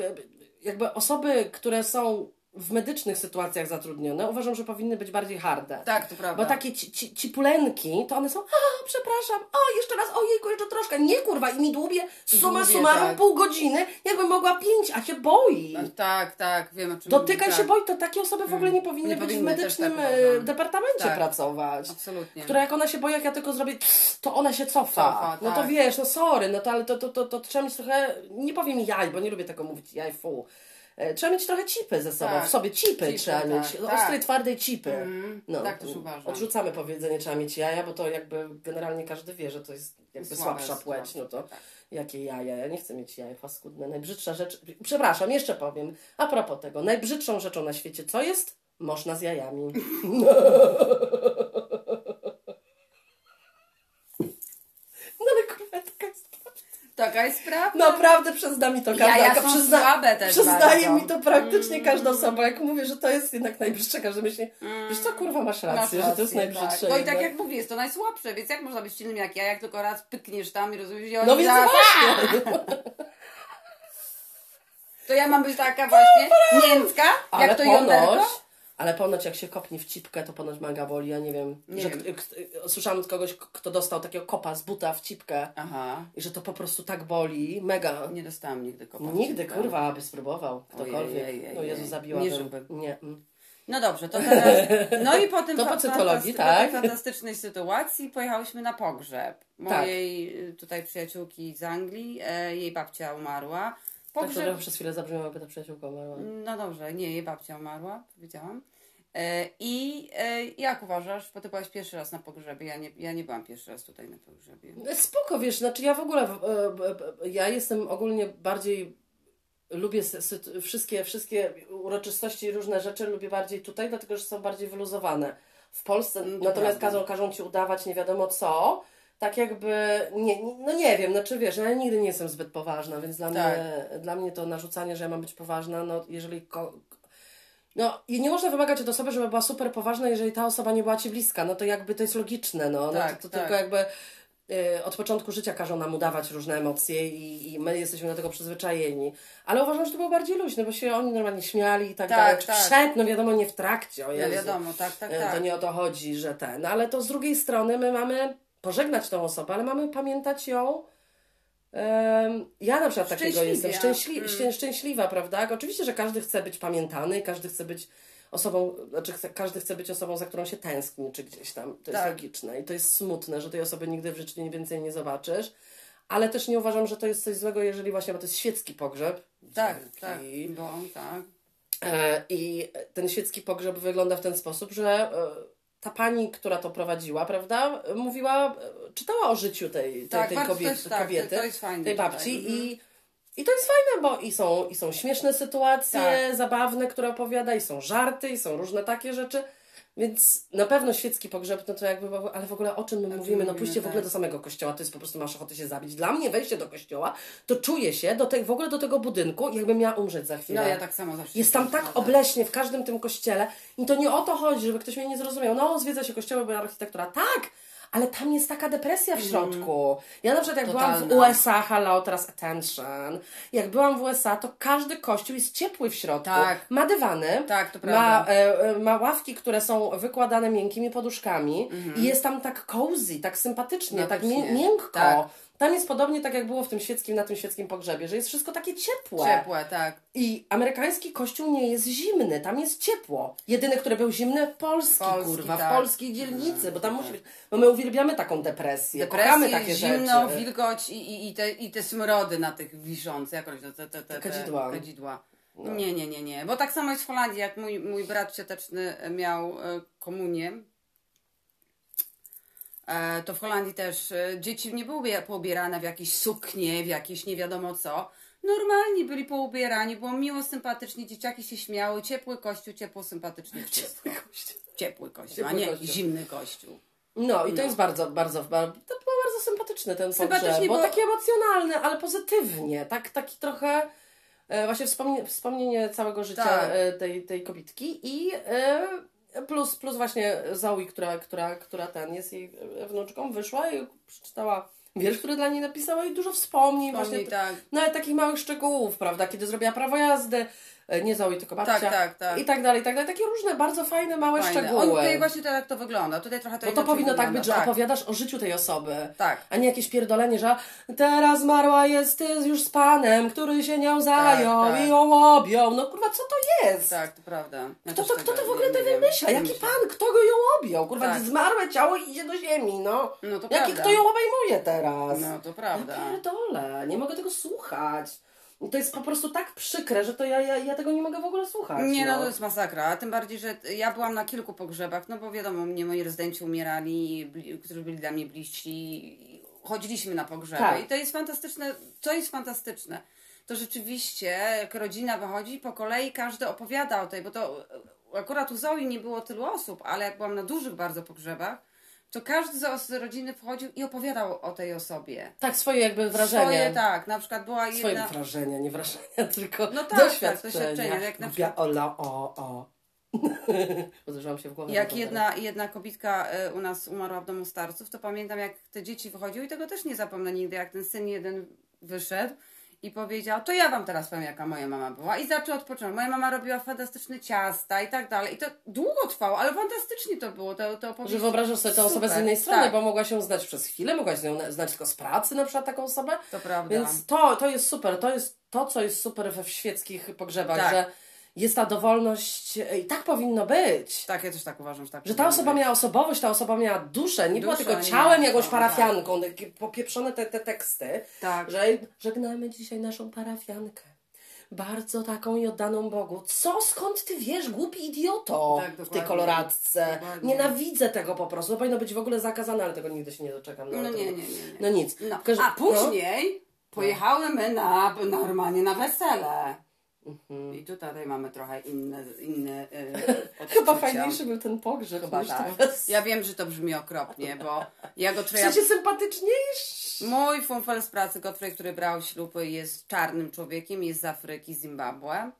Speaker 1: jakby osoby, które są w medycznych sytuacjach zatrudnione, uważam, że powinny być bardziej harde.
Speaker 2: Tak, to prawda.
Speaker 1: Bo takie ci, ci, cipulenki, to one są, a przepraszam, o jeszcze raz, ojejku, jeszcze troszkę. Nie kurwa, i mi dłubie suma
Speaker 2: Dłubie,
Speaker 1: summarum
Speaker 2: tak.
Speaker 1: pół godziny, jakby mogła pięć, a się boi.
Speaker 2: Tak, tak, wiem o czym
Speaker 1: Dotykaj
Speaker 2: tak.
Speaker 1: się boi, to takie osoby w ogóle nie powinny
Speaker 2: Nie
Speaker 1: być
Speaker 2: powinny
Speaker 1: w medycznym
Speaker 2: tak
Speaker 1: e, departamencie
Speaker 2: Tak.
Speaker 1: pracować.
Speaker 2: Absolutnie.
Speaker 1: Która jak ona się boi, jak ja tylko zrobię, to ona się cofa.
Speaker 2: Cofa,
Speaker 1: no to
Speaker 2: tak.
Speaker 1: wiesz, no sorry, no to ale to, to, to, to trzeba mieć trochę, nie powiem jaj, bo nie lubię tego mówić, jaj, fu. E, Trzeba mieć trochę cipy ze sobą,
Speaker 2: Tak.
Speaker 1: w sobie cipy,
Speaker 2: Cipy,
Speaker 1: trzeba
Speaker 2: tak,
Speaker 1: mieć,
Speaker 2: tak.
Speaker 1: ostrej, twardej cipy.
Speaker 2: Mhm, tak też uważam.
Speaker 1: Odrzucamy powiedzenie, trzeba mieć jaja, bo to jakby generalnie każdy wie, że to jest jakby
Speaker 2: Słabe,
Speaker 1: słabsza płeć, no to
Speaker 2: tak.
Speaker 1: jakie jaja, ja nie chcę mieć jaj paskudne. Najbrzydsza rzecz, przepraszam, jeszcze powiem, a propos tego, najbrzydszą rzeczą na świecie, co jest? Można z jajami. No ale kurwa, taka jest
Speaker 2: Taka jest prawda.
Speaker 1: Naprawdę przyzna mi to każda
Speaker 2: Jaja są słabe też
Speaker 1: Przyznaje
Speaker 2: bardzo.
Speaker 1: mi to praktycznie każda osoba. Jak mówię, że to jest jednak najbrzydsze, każdy myśli, wiesz co, kurwa, masz rację,
Speaker 2: Masz
Speaker 1: że to jest
Speaker 2: rację,
Speaker 1: najbrzydsze.
Speaker 2: Tak. No i tak jak mówię, jest to najsłabsze, więc jak można być silnym jak ja, jak tylko raz pykniesz tam i rozumiesz, oni
Speaker 1: No więc
Speaker 2: zaraz,
Speaker 1: właśnie.
Speaker 2: To ja mam być taka właśnie mięcka,
Speaker 1: Ale
Speaker 2: jak to
Speaker 1: ponoć,
Speaker 2: jąderko?
Speaker 1: Ale ponoć jak się kopnie w cipkę, to ponoć manga boli, ja nie wiem.
Speaker 2: Nie
Speaker 1: że,
Speaker 2: wiem.
Speaker 1: słyszałam od kogoś, kto dostał takiego kopa z buta w cipkę
Speaker 2: Aha,
Speaker 1: i że to po prostu tak boli, mega.
Speaker 2: nie dostałam nigdy kopa.
Speaker 1: Nigdy,
Speaker 2: cipkę.
Speaker 1: kurwa, aby spróbował ktokolwiek.
Speaker 2: Ojej, ojej,
Speaker 1: no Jezu, zabiłabym.
Speaker 2: Nie.
Speaker 1: Nie. mm.
Speaker 2: No dobrze, to teraz. No i po tym
Speaker 1: To po cytologii, tak.
Speaker 2: fantastycznej sytuacji pojechałyśmy na pogrzeb mojej y, tutaj przyjaciółki z Anglii. E, jej babcia umarła.
Speaker 1: Tak to
Speaker 2: Pogrzeb.
Speaker 1: przez chwilę zabrzmiało, jakby ta przyjaciółka umarła.
Speaker 2: No dobrze, nie, jej babcia umarła, powiedziałam. E, I e, jak uważasz, bo ty byłaś pierwszy raz na pogrzebie, ja nie, ja nie byłam pierwszy raz tutaj na pogrzebie.
Speaker 1: Spoko, wiesz, znaczy ja w ogóle, e, e, ja jestem ogólnie bardziej, lubię wszystkie, wszystkie uroczystości i różne rzeczy lubię bardziej tutaj, dlatego że są bardziej wyluzowane. W Polsce
Speaker 2: to
Speaker 1: natomiast każą, każą ci udawać nie wiadomo co, tak jakby, nie, nie- no nie wiem, znaczy wiesz, ja nigdy nie jestem zbyt poważna, więc dla,
Speaker 2: Tak.
Speaker 1: mnie, dla mnie to narzucanie, że ja mam być poważna, no jeżeli... No i nie można wymagać od osoby, żeby była super poważna, jeżeli ta osoba nie była ci bliska, no to jakby to jest logiczne, no, no
Speaker 2: Tak,
Speaker 1: to, to
Speaker 2: tak.
Speaker 1: tylko jakby y, od początku życia każą nam udawać różne emocje i, i my jesteśmy do tego przyzwyczajeni. Ale uważam, że to było bardziej luźne, bo się oni normalnie śmiali i tak,
Speaker 2: Tak,
Speaker 1: dalej.
Speaker 2: Tak.
Speaker 1: Przed, no wiadomo, nie w trakcie, o
Speaker 2: No
Speaker 1: Jezu.
Speaker 2: wiadomo, tak, tak,
Speaker 1: E,
Speaker 2: tak.
Speaker 1: To nie o to chodzi, że ten. Ale to z drugiej strony my mamy pożegnać tą osobę, ale mamy pamiętać ją. Ja na przykład takiego jestem szczęśli,
Speaker 2: Mm.
Speaker 1: szczę- szczęśliwa, prawda? Oczywiście, że każdy chce być pamiętany, każdy chce być osobą, znaczy chce, każdy chce być osobą, za którą się tęskni, czy gdzieś tam. To jest
Speaker 2: Tak.
Speaker 1: logiczne i to jest smutne, że tej osoby nigdy w życiu nie więcej nie zobaczysz. Ale też nie uważam, że to jest coś złego, jeżeli właśnie, bo to jest świecki pogrzeb.
Speaker 2: Tak,
Speaker 1: Dzięki.
Speaker 2: tak, bo tak.
Speaker 1: E, I ten świecki pogrzeb wygląda w ten sposób, że e, ta pani, która to prowadziła, prawda, mówiła, czytała o życiu tej, tej,
Speaker 2: Tak,
Speaker 1: tej kobiety,
Speaker 2: tak,
Speaker 1: kobiety tej babci
Speaker 2: Mhm.
Speaker 1: i, i to jest fajne, bo i są, i są śmieszne sytuacje
Speaker 2: Tak.
Speaker 1: zabawne, które opowiada, i są żarty, i są różne takie rzeczy. Więc na pewno świecki pogrzeb, no to jakby, ale w ogóle o czym my
Speaker 2: czym
Speaker 1: mówimy? No pójście w ogóle
Speaker 2: tak.
Speaker 1: do samego kościoła, to jest po prostu masz ochotę się zabić. Dla mnie wejście do kościoła, to czuję się do tej, w ogóle do tego budynku, jakbym miała umrzeć za chwilę.
Speaker 2: No ja tak samo zawsze.
Speaker 1: Jest tam tak obleśnie w każdym tym kościele i to nie o to chodzi, żeby ktoś mnie nie zrozumiał. No, zwiedza się kościoły, bo architektura. Tak! Ale tam jest taka depresja w środku. Ja na przykład jak byłam w
Speaker 2: Mhm. Totalna.
Speaker 1: USA, hello, teraz attention. Jak byłam w USA, to każdy kościół jest ciepły w środku.
Speaker 2: Tak.
Speaker 1: Ma dywany.
Speaker 2: Tak, to
Speaker 1: Ma,
Speaker 2: prawda.
Speaker 1: e, e, ma ławki, które są wykładane miękkimi poduszkami i jest tam tak cozy, tak sympatycznie, tak
Speaker 2: Mhm. No, Faktycznie.
Speaker 1: miękko.
Speaker 2: Tak.
Speaker 1: Tam jest podobnie tak, jak było w tym świeckim, na tym świeckim pogrzebie, że jest wszystko takie ciepłe.
Speaker 2: Ciepłe, tak.
Speaker 1: I amerykański kościół nie jest zimny, tam jest ciepło. Jedyny, który był zimny, polski,
Speaker 2: Polski,
Speaker 1: kurwa,
Speaker 2: tak.
Speaker 1: w polskiej dzielnicy, bo tam musi być, bo my uwielbiamy taką depresję, kochamy
Speaker 2: Depresję,
Speaker 1: takie
Speaker 2: zimno,
Speaker 1: rzeczy.
Speaker 2: wilgoć i, i, i, te, i te smrody na tych wiszących, jakoś te, te, te, te,
Speaker 1: Kadzidła. No.
Speaker 2: Kadzidła. Nie, nie, nie, nie. Bo tak samo jest w Holandii, jak mój, mój brat cioteczny miał e, komunię, to w Holandii też e, dzieci nie były poubierane w jakieś suknie, w jakieś nie wiadomo co. Normalnie byli poubierani, było miło, sympatycznie, dzieciaki się śmiały, ciepły kościół, ciepło, sympatycznie wszystko. Ciepły kościół, a
Speaker 1: Ciepły
Speaker 2: nie
Speaker 1: kościół.
Speaker 2: zimny kościół.
Speaker 1: No i to
Speaker 2: No.
Speaker 1: jest bardzo, bardzo, bardzo, to było bardzo sympatyczny ten
Speaker 2: Sympatycznie,
Speaker 1: pogrzeb, bo
Speaker 2: bo-
Speaker 1: taki emocjonalny, ale pozytywnie, tak, taki trochę e, właśnie wspomnie, wspomnienie całego życia
Speaker 2: Tak.
Speaker 1: e, tej, tej kobitki i e, plus, plus właśnie Zoe, która, która, która ten jest jej wnuczką, wyszła i przeczytała wiersz, który dla niej napisała i dużo wspomnień,
Speaker 2: Wspomnij,
Speaker 1: właśnie
Speaker 2: tak.
Speaker 1: nawet takich małych szczegółów, prawda, kiedy zrobiła prawo jazdy, nie Zoe, tylko babcia
Speaker 2: Tak, tak, tak.
Speaker 1: i tak dalej, i tak dalej, takie różne bardzo fajne, małe
Speaker 2: Fajne.
Speaker 1: szczegóły.
Speaker 2: On tutaj właśnie tak to wygląda. Tutaj trochę to
Speaker 1: Bo to powinno tak
Speaker 2: wygląda.
Speaker 1: być, że
Speaker 2: tak.
Speaker 1: opowiadasz o życiu tej osoby.
Speaker 2: Tak.
Speaker 1: A nie jakieś pierdolenie, że teraz zmarła jest już z panem, który się nią zajął
Speaker 2: tak.
Speaker 1: i ją objął. No kurwa, co to jest?
Speaker 2: Tak, to prawda. Ja
Speaker 1: Kto to, kto to w ogóle
Speaker 2: nie-
Speaker 1: to
Speaker 2: nie
Speaker 1: wymyśla? Jaki pan? Kto go ją objął? Kurwa,
Speaker 2: Tak.
Speaker 1: zmarłe ciało idzie do ziemi, no.
Speaker 2: No to
Speaker 1: Jaki
Speaker 2: prawda.
Speaker 1: kto ją obejmuje teraz?
Speaker 2: No to prawda.
Speaker 1: Ja pierdolę, nie mogę tego słuchać. To jest po prostu tak przykre, że to ja, ja, ja tego nie mogę w ogóle słuchać.
Speaker 2: Nie, no to jest masakra. A tym bardziej, że ja byłam na kilku pogrzebach, no bo wiadomo, mnie moi rezydenci umierali, którzy byli dla mnie bliżsi. Chodziliśmy na pogrzeby
Speaker 1: Tak.
Speaker 2: i to jest fantastyczne. Co jest fantastyczne? To rzeczywiście, jak rodzina wychodzi, po kolei każdy opowiada o tej, bo to e, akurat u Zoe nie było tylu osób, ale jak byłam na dużych bardzo pogrzebach, to każdy z os- rodziny wchodził i opowiadał o tej osobie.
Speaker 1: Tak, swoje jakby wrażenie.
Speaker 2: Swoje, tak, na przykład była
Speaker 1: Swoje
Speaker 2: jedna...
Speaker 1: wrażenia, nie wrażenia, tylko
Speaker 2: No tak, tak,
Speaker 1: doświadczenia.
Speaker 2: doświadczenia, jak na przykład-
Speaker 1: Ola, o, o. Uderzyłam się w głowę.
Speaker 2: Jak
Speaker 1: na
Speaker 2: jedna, jedna kobitka y, u nas umarła w domu starców, to pamiętam jak te dzieci wychodziły i tego też nie zapomnę nigdy, jak ten syn jeden wyszedł i powiedział, to ja wam teraz powiem jaka moja mama była i zaczął od początku. Moja mama robiła fantastyczne ciasta i tak dalej i to długo trwało, ale fantastycznie to było, to, to opowieść.
Speaker 1: Że wyobrażasz sobie tę osobę z innej strony,
Speaker 2: tak.
Speaker 1: bo mogła się znać przez chwilę, mogłaś znać tylko z pracy na przykład taką osobę.
Speaker 2: To prawda.
Speaker 1: Więc to, to jest super. To jest to, co jest super we świeckich pogrzebach,
Speaker 2: Tak.
Speaker 1: że jest ta dowolność i tak powinno być.
Speaker 2: Tak, ja też tak uważam, że tak
Speaker 1: Że ta osoba miała osobowość, ta osoba miała duszę, nie była tylko ciałem, jakąś
Speaker 2: no,
Speaker 1: parafianką, takie popieprzone te, te teksty,
Speaker 2: Tak.
Speaker 1: że żegnamy dzisiaj naszą parafiankę. Bardzo taką i oddaną Bogu. Co? Skąd ty wiesz, głupi idioto?
Speaker 2: Tak,
Speaker 1: w tej koloradce.
Speaker 2: Dokładnie.
Speaker 1: Nienawidzę tego po prostu. To powinno być w ogóle zakazane, ale tego nigdy się nie doczekam.
Speaker 2: No
Speaker 1: ale
Speaker 2: nie, nie, nie.
Speaker 1: No nic.
Speaker 2: No. A później pojechały na, normalnie na wesele.
Speaker 1: Mhm.
Speaker 2: I tutaj mamy trochę inne, inne yy,
Speaker 1: Chyba fajniejszy był ten pogrzeb
Speaker 2: Chyba tak. Ja wiem, że to brzmi okropnie, bo ja go
Speaker 1: W
Speaker 2: ja,
Speaker 1: sensie sympatyczniejszy.
Speaker 2: Mój funfel z pracy, Godfrey, który brał ślub, jest czarnym człowiekiem, jest z Afryki, Zimbabwe.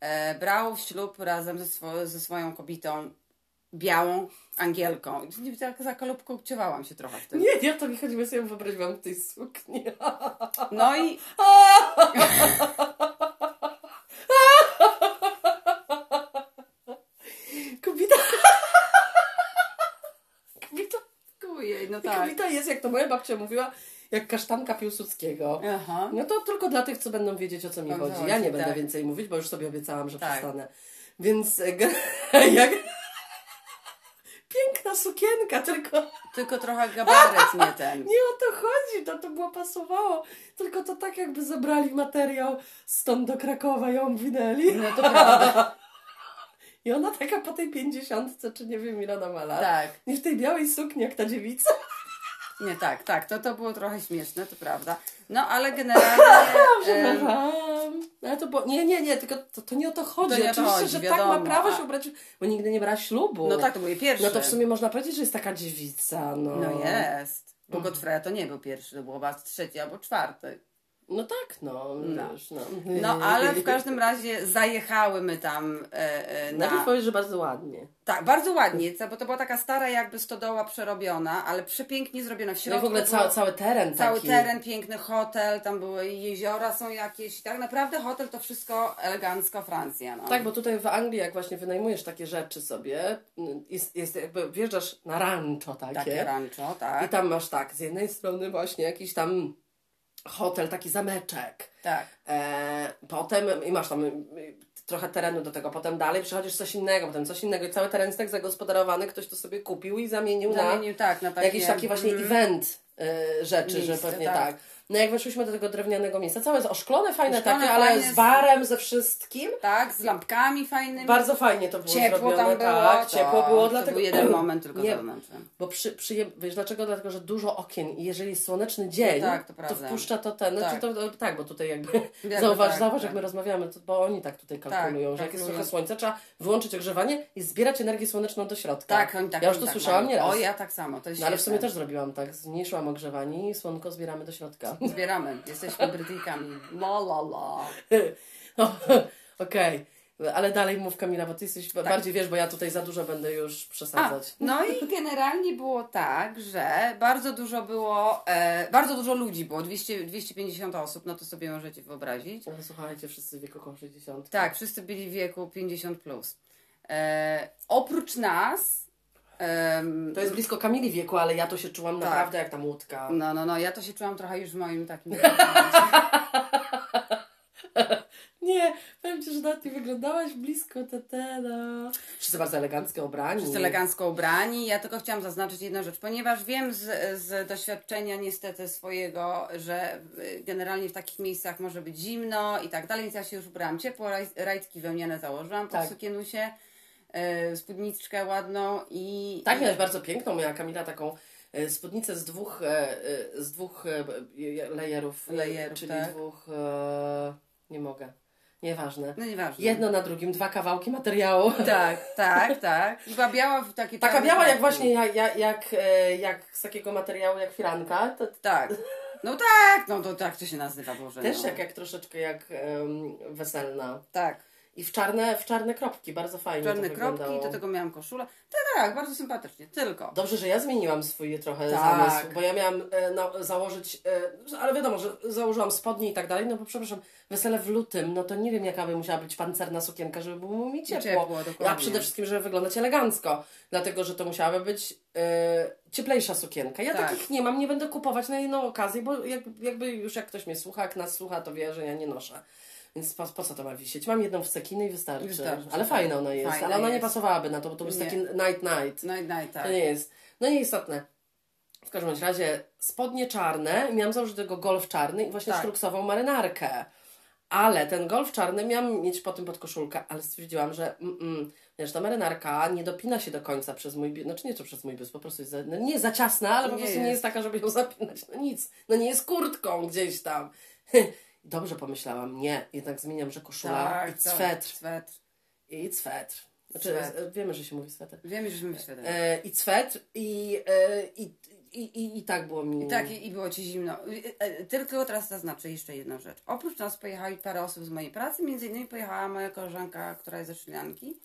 Speaker 2: E, brał ślub razem ze, swo- ze swoją kobietą białą Angielką. I tak zakolubkowałam się trochę wtedy.
Speaker 1: Nie, ja to mi chodziło sobie wyobraziłam w tej sukni.
Speaker 2: No i no tak.
Speaker 1: kobita jest, jak to moja babcia mówiła, jak kasztanka Piłsudskiego.
Speaker 2: Aha.
Speaker 1: No to tylko dla tych, co będą wiedzieć, o co mi
Speaker 2: O co
Speaker 1: chodzi. Ja nie będę
Speaker 2: tak.
Speaker 1: więcej mówić, bo już sobie obiecałam, że
Speaker 2: Tak.
Speaker 1: przestanę. Więc e, jak... Piękna sukienka, tylko
Speaker 2: Tylko trochę gabaret nie ten.
Speaker 1: nie o to chodzi, to to było pasowało. Tylko to tak jakby zabrali materiał stąd do Krakowa i ją winęli.
Speaker 2: No to prawda.
Speaker 1: I ona taka po tej pięćdziesiątce, czy nie wiem ile ona ma lat.
Speaker 2: Tak.
Speaker 1: Nie w tej białej sukni jak ta dziewica.
Speaker 2: Nie, tak, tak. To, to było trochę śmieszne, to prawda. No ale generalnie...
Speaker 1: Przepraszam. Ale to było... Nie, nie, nie, tylko to, to nie o to chodzi.
Speaker 2: To nie o to
Speaker 1: Oczywiście,
Speaker 2: chodzi,
Speaker 1: że
Speaker 2: wiadomo,
Speaker 1: tak ma prawo się ubrać, bo nigdy nie brała ślubu.
Speaker 2: no tak, to był pierwszy.
Speaker 1: No to w sumie można powiedzieć, że jest taka dziewica. No,
Speaker 2: No jest. Bo Godfrey to nie był pierwszy, to był chyba trzeci albo czwarty.
Speaker 1: No tak, no.
Speaker 2: No.
Speaker 1: Wiesz, no.
Speaker 2: No ale w każdym razie zajechały my tam e, e, na...
Speaker 1: Najpierw powiesz, że bardzo ładnie.
Speaker 2: Tak, bardzo ładnie, bo to była taka stara jakby stodoła przerobiona, ale przepięknie zrobiona w
Speaker 1: No
Speaker 2: środku.
Speaker 1: w ogóle
Speaker 2: było
Speaker 1: cały, cały teren
Speaker 2: cały
Speaker 1: taki.
Speaker 2: teren, piękny hotel, tam były jeziora są jakieś. Tak naprawdę hotel to wszystko elegancko Francja. No.
Speaker 1: Tak, bo tutaj w Anglii, jak właśnie wynajmujesz takie rzeczy sobie, jest, jest jakby wjeżdżasz na rancho takie.
Speaker 2: Takie rancho, tak.
Speaker 1: I tam masz tak, z jednej strony właśnie jakiś tam hotel, taki zameczek.
Speaker 2: Tak.
Speaker 1: E, potem i masz tam y, trochę terenu do tego, potem dalej przychodzisz coś innego, potem coś innego i cały teren jest tak zagospodarowany, ktoś to sobie kupił i zamienił,
Speaker 2: Zamienił tak na
Speaker 1: na
Speaker 2: takie...
Speaker 1: jakiś taki właśnie
Speaker 2: mm,
Speaker 1: event y, rzeczy, że
Speaker 2: Miejsce,
Speaker 1: pewnie
Speaker 2: tak.
Speaker 1: tak. No jak weszłyśmy do tego drewnianego miejsca, całe jest oszklone, fajne
Speaker 2: Oszklone,
Speaker 1: takie, ale z barem, ze wszystkim.
Speaker 2: Tak, z lampkami fajnymi.
Speaker 1: Bardzo fajnie to było
Speaker 2: Ciepło
Speaker 1: zrobione,
Speaker 2: tam było.
Speaker 1: tak,
Speaker 2: to,
Speaker 1: ciepło było,
Speaker 2: to
Speaker 1: dlatego...
Speaker 2: był jeden moment tylko
Speaker 1: Nie, bo przy, przyjem... wiesz dlaczego? Dlatego, że dużo okien i jeżeli jest słoneczny dzień,
Speaker 2: No tak, to
Speaker 1: to, wpuszcza to ten,
Speaker 2: Tak.
Speaker 1: tak. To, to, tak, bo tutaj jakby zauważ,
Speaker 2: tak,
Speaker 1: zauważ
Speaker 2: tak.
Speaker 1: jak my rozmawiamy, to, bo oni tak tutaj kalkulują, że jak jest trochę słońca, trzeba wyłączyć ogrzewanie i zbierać energię słoneczną do środka.
Speaker 2: Tak, oni tak
Speaker 1: Ja już to
Speaker 2: tak
Speaker 1: słyszałam nieraz.
Speaker 2: O, ja tak samo, to jest
Speaker 1: No ale w sumie też zrobiłam tak, zmniejszyłam ogrzewanie i słonko zbieramy do środka.
Speaker 2: Zbieramy, jesteśmy Brytyjkami. La la la.
Speaker 1: No, Okej, ale dalej mów Kamila, bo ty jesteś,
Speaker 2: Tak.
Speaker 1: bardziej wiesz, bo ja tutaj za dużo będę już
Speaker 2: A,
Speaker 1: przesadzać.
Speaker 2: no i generalnie było tak, że bardzo dużo było, e, bardzo dużo ludzi było, 200, 250 osób, no to sobie możecie wyobrazić.
Speaker 1: Ale słuchajcie, wszyscy w wieku około 60.
Speaker 2: Tak, wszyscy byli w wieku 50+. Plus. E, oprócz nas, em,
Speaker 1: To jest blisko Kamili wieku, ale ja to się czułam
Speaker 2: Tak.
Speaker 1: naprawdę jak ta młódka.
Speaker 2: no, no, no, ja to się czułam trochę już w moim takim...
Speaker 1: Nie, powiem Ci, że nawet nie wyglądałaś blisko tetena. Wszyscy bardzo elegancko ubrani.
Speaker 2: Wszyscy elegancko ubrani. Ja tylko chciałam zaznaczyć jedną rzecz, ponieważ wiem z, z doświadczenia niestety swojego, że y, generalnie w takich miejscach może być zimno i tak dalej, więc ja się już ubrałam ciepło, raj- rajtki wełniane założyłam pod
Speaker 1: Tak.
Speaker 2: sukienusie, spódniczkę ładną i...
Speaker 1: Tak, miałaś bardzo piękną. Miała Kamila taką e, spódnicę z dwóch, e, e, z dwóch e, e, lajerów. e, czyli
Speaker 2: tak.
Speaker 1: dwóch... E, nie mogę. Nieważne.
Speaker 2: No nieważne.
Speaker 1: Jedno na drugim, dwa kawałki materiału.
Speaker 2: Tak, tak, tak. I była biała w takie
Speaker 1: Taka biała jak właśnie jak, jak, jak, e, jak z takiego materiału jak firanka. To,
Speaker 2: Tak. No tak, no to tak to się nazywa, Boże.
Speaker 1: też
Speaker 2: no.
Speaker 1: jak, jak troszeczkę jak em, weselna.
Speaker 2: Tak.
Speaker 1: I w czarne, w czarne kropki, bardzo fajnie
Speaker 2: Czarne
Speaker 1: to
Speaker 2: kropki,
Speaker 1: wyglądało.
Speaker 2: do tego miałam koszulę. Tak, tak, bardzo sympatycznie, tylko.
Speaker 1: Dobrze, że ja zmieniłam swój trochę
Speaker 2: Tak.
Speaker 1: zamysł, bo ja miałam e, założyć, e, ale wiadomo, że założyłam spodnie i tak dalej, no bo przepraszam, wesele w lutym, no to nie wiem jaka by musiała być pancerna sukienka, żeby było mi ciepło.
Speaker 2: Ciepło, dokładnie.
Speaker 1: A przede wszystkim, żeby wyglądać elegancko, dlatego, że to musiałaby być e, cieplejsza sukienka. Ja
Speaker 2: Tak.
Speaker 1: takich nie mam, nie będę kupować na jedną okazję, bo jak, jakby już jak ktoś mnie słucha, jak nas słucha, to wie, że ja nie noszę. Więc po, po co to ma wisieć? Mam jedną w sekiny i wystarczy.
Speaker 2: Wystarczy,
Speaker 1: ale
Speaker 2: tak.
Speaker 1: fajna ona jest,
Speaker 2: Fajna
Speaker 1: ale ona nie
Speaker 2: jest.
Speaker 1: pasowałaby na to, bo to jest
Speaker 2: Nie.
Speaker 1: taki night night.
Speaker 2: No i tak.
Speaker 1: To nie jest. No nieistotne. W każdym razie spodnie czarne, miałam założyć tego golf czarny i właśnie
Speaker 2: Tak.
Speaker 1: sztruksową marynarkę. Ale ten golf czarny miałam mieć po tym pod koszulkę, ale stwierdziłam, że mm, mm, wiesz, ta marynarka nie dopina się do końca przez mój biust. Znaczy nie to przez mój biust, po prostu jest za, no nie za ciasna, ale po
Speaker 2: Nie
Speaker 1: prostu nie
Speaker 2: jest.
Speaker 1: jest taka, żeby ją zapinać. No nic. No nie jest kurtką gdzieś tam. Dobrze pomyślałam, nie, jednak zmieniam, że koszula
Speaker 2: Tak,
Speaker 1: i
Speaker 2: tak,
Speaker 1: swetr.
Speaker 2: Swetr.
Speaker 1: I swetr. Znaczy,
Speaker 2: Swetr.
Speaker 1: e, wiemy, że się mówi swetr.
Speaker 2: Wiem, że my świetnie.
Speaker 1: E, I swetr i, e, i, i, i, i tak było mi.
Speaker 2: I tak, i, i było ci zimno. Tylko teraz zaznaczę jeszcze jedną rzecz. Oprócz nas pojechały parę osób z mojej pracy, między innymi pojechała moja koleżanka, która jest ze Lanki.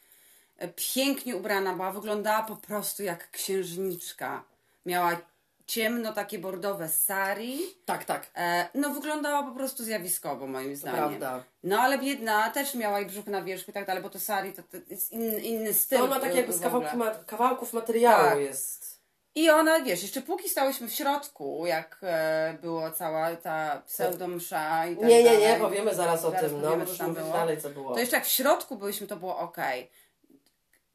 Speaker 2: e, pięknie ubrana była, wyglądała po prostu jak księżniczka. Miała ciemno takie bordowe sari.
Speaker 1: Tak, tak.
Speaker 2: E, no wyglądała po prostu zjawiskowo moim zdaniem.
Speaker 1: prawda.
Speaker 2: No ale biedna też miała i brzuch na wierzchu i tak dalej, bo to sari to, to jest inny, inny styl.
Speaker 1: On ma takie jakby z kawałki ma, kawałków materiału
Speaker 2: Tak.
Speaker 1: jest.
Speaker 2: I ona, wiesz, jeszcze póki stałyśmy w środku, jak e, było cała ta pseudomsza i tak
Speaker 1: Nie, nie, nie, powiemy zaraz o
Speaker 2: Zaraz
Speaker 1: tym. No,
Speaker 2: powiemy,
Speaker 1: możesz mówić dalej, co było.
Speaker 2: To jeszcze jak w środku byliśmy, to było ok.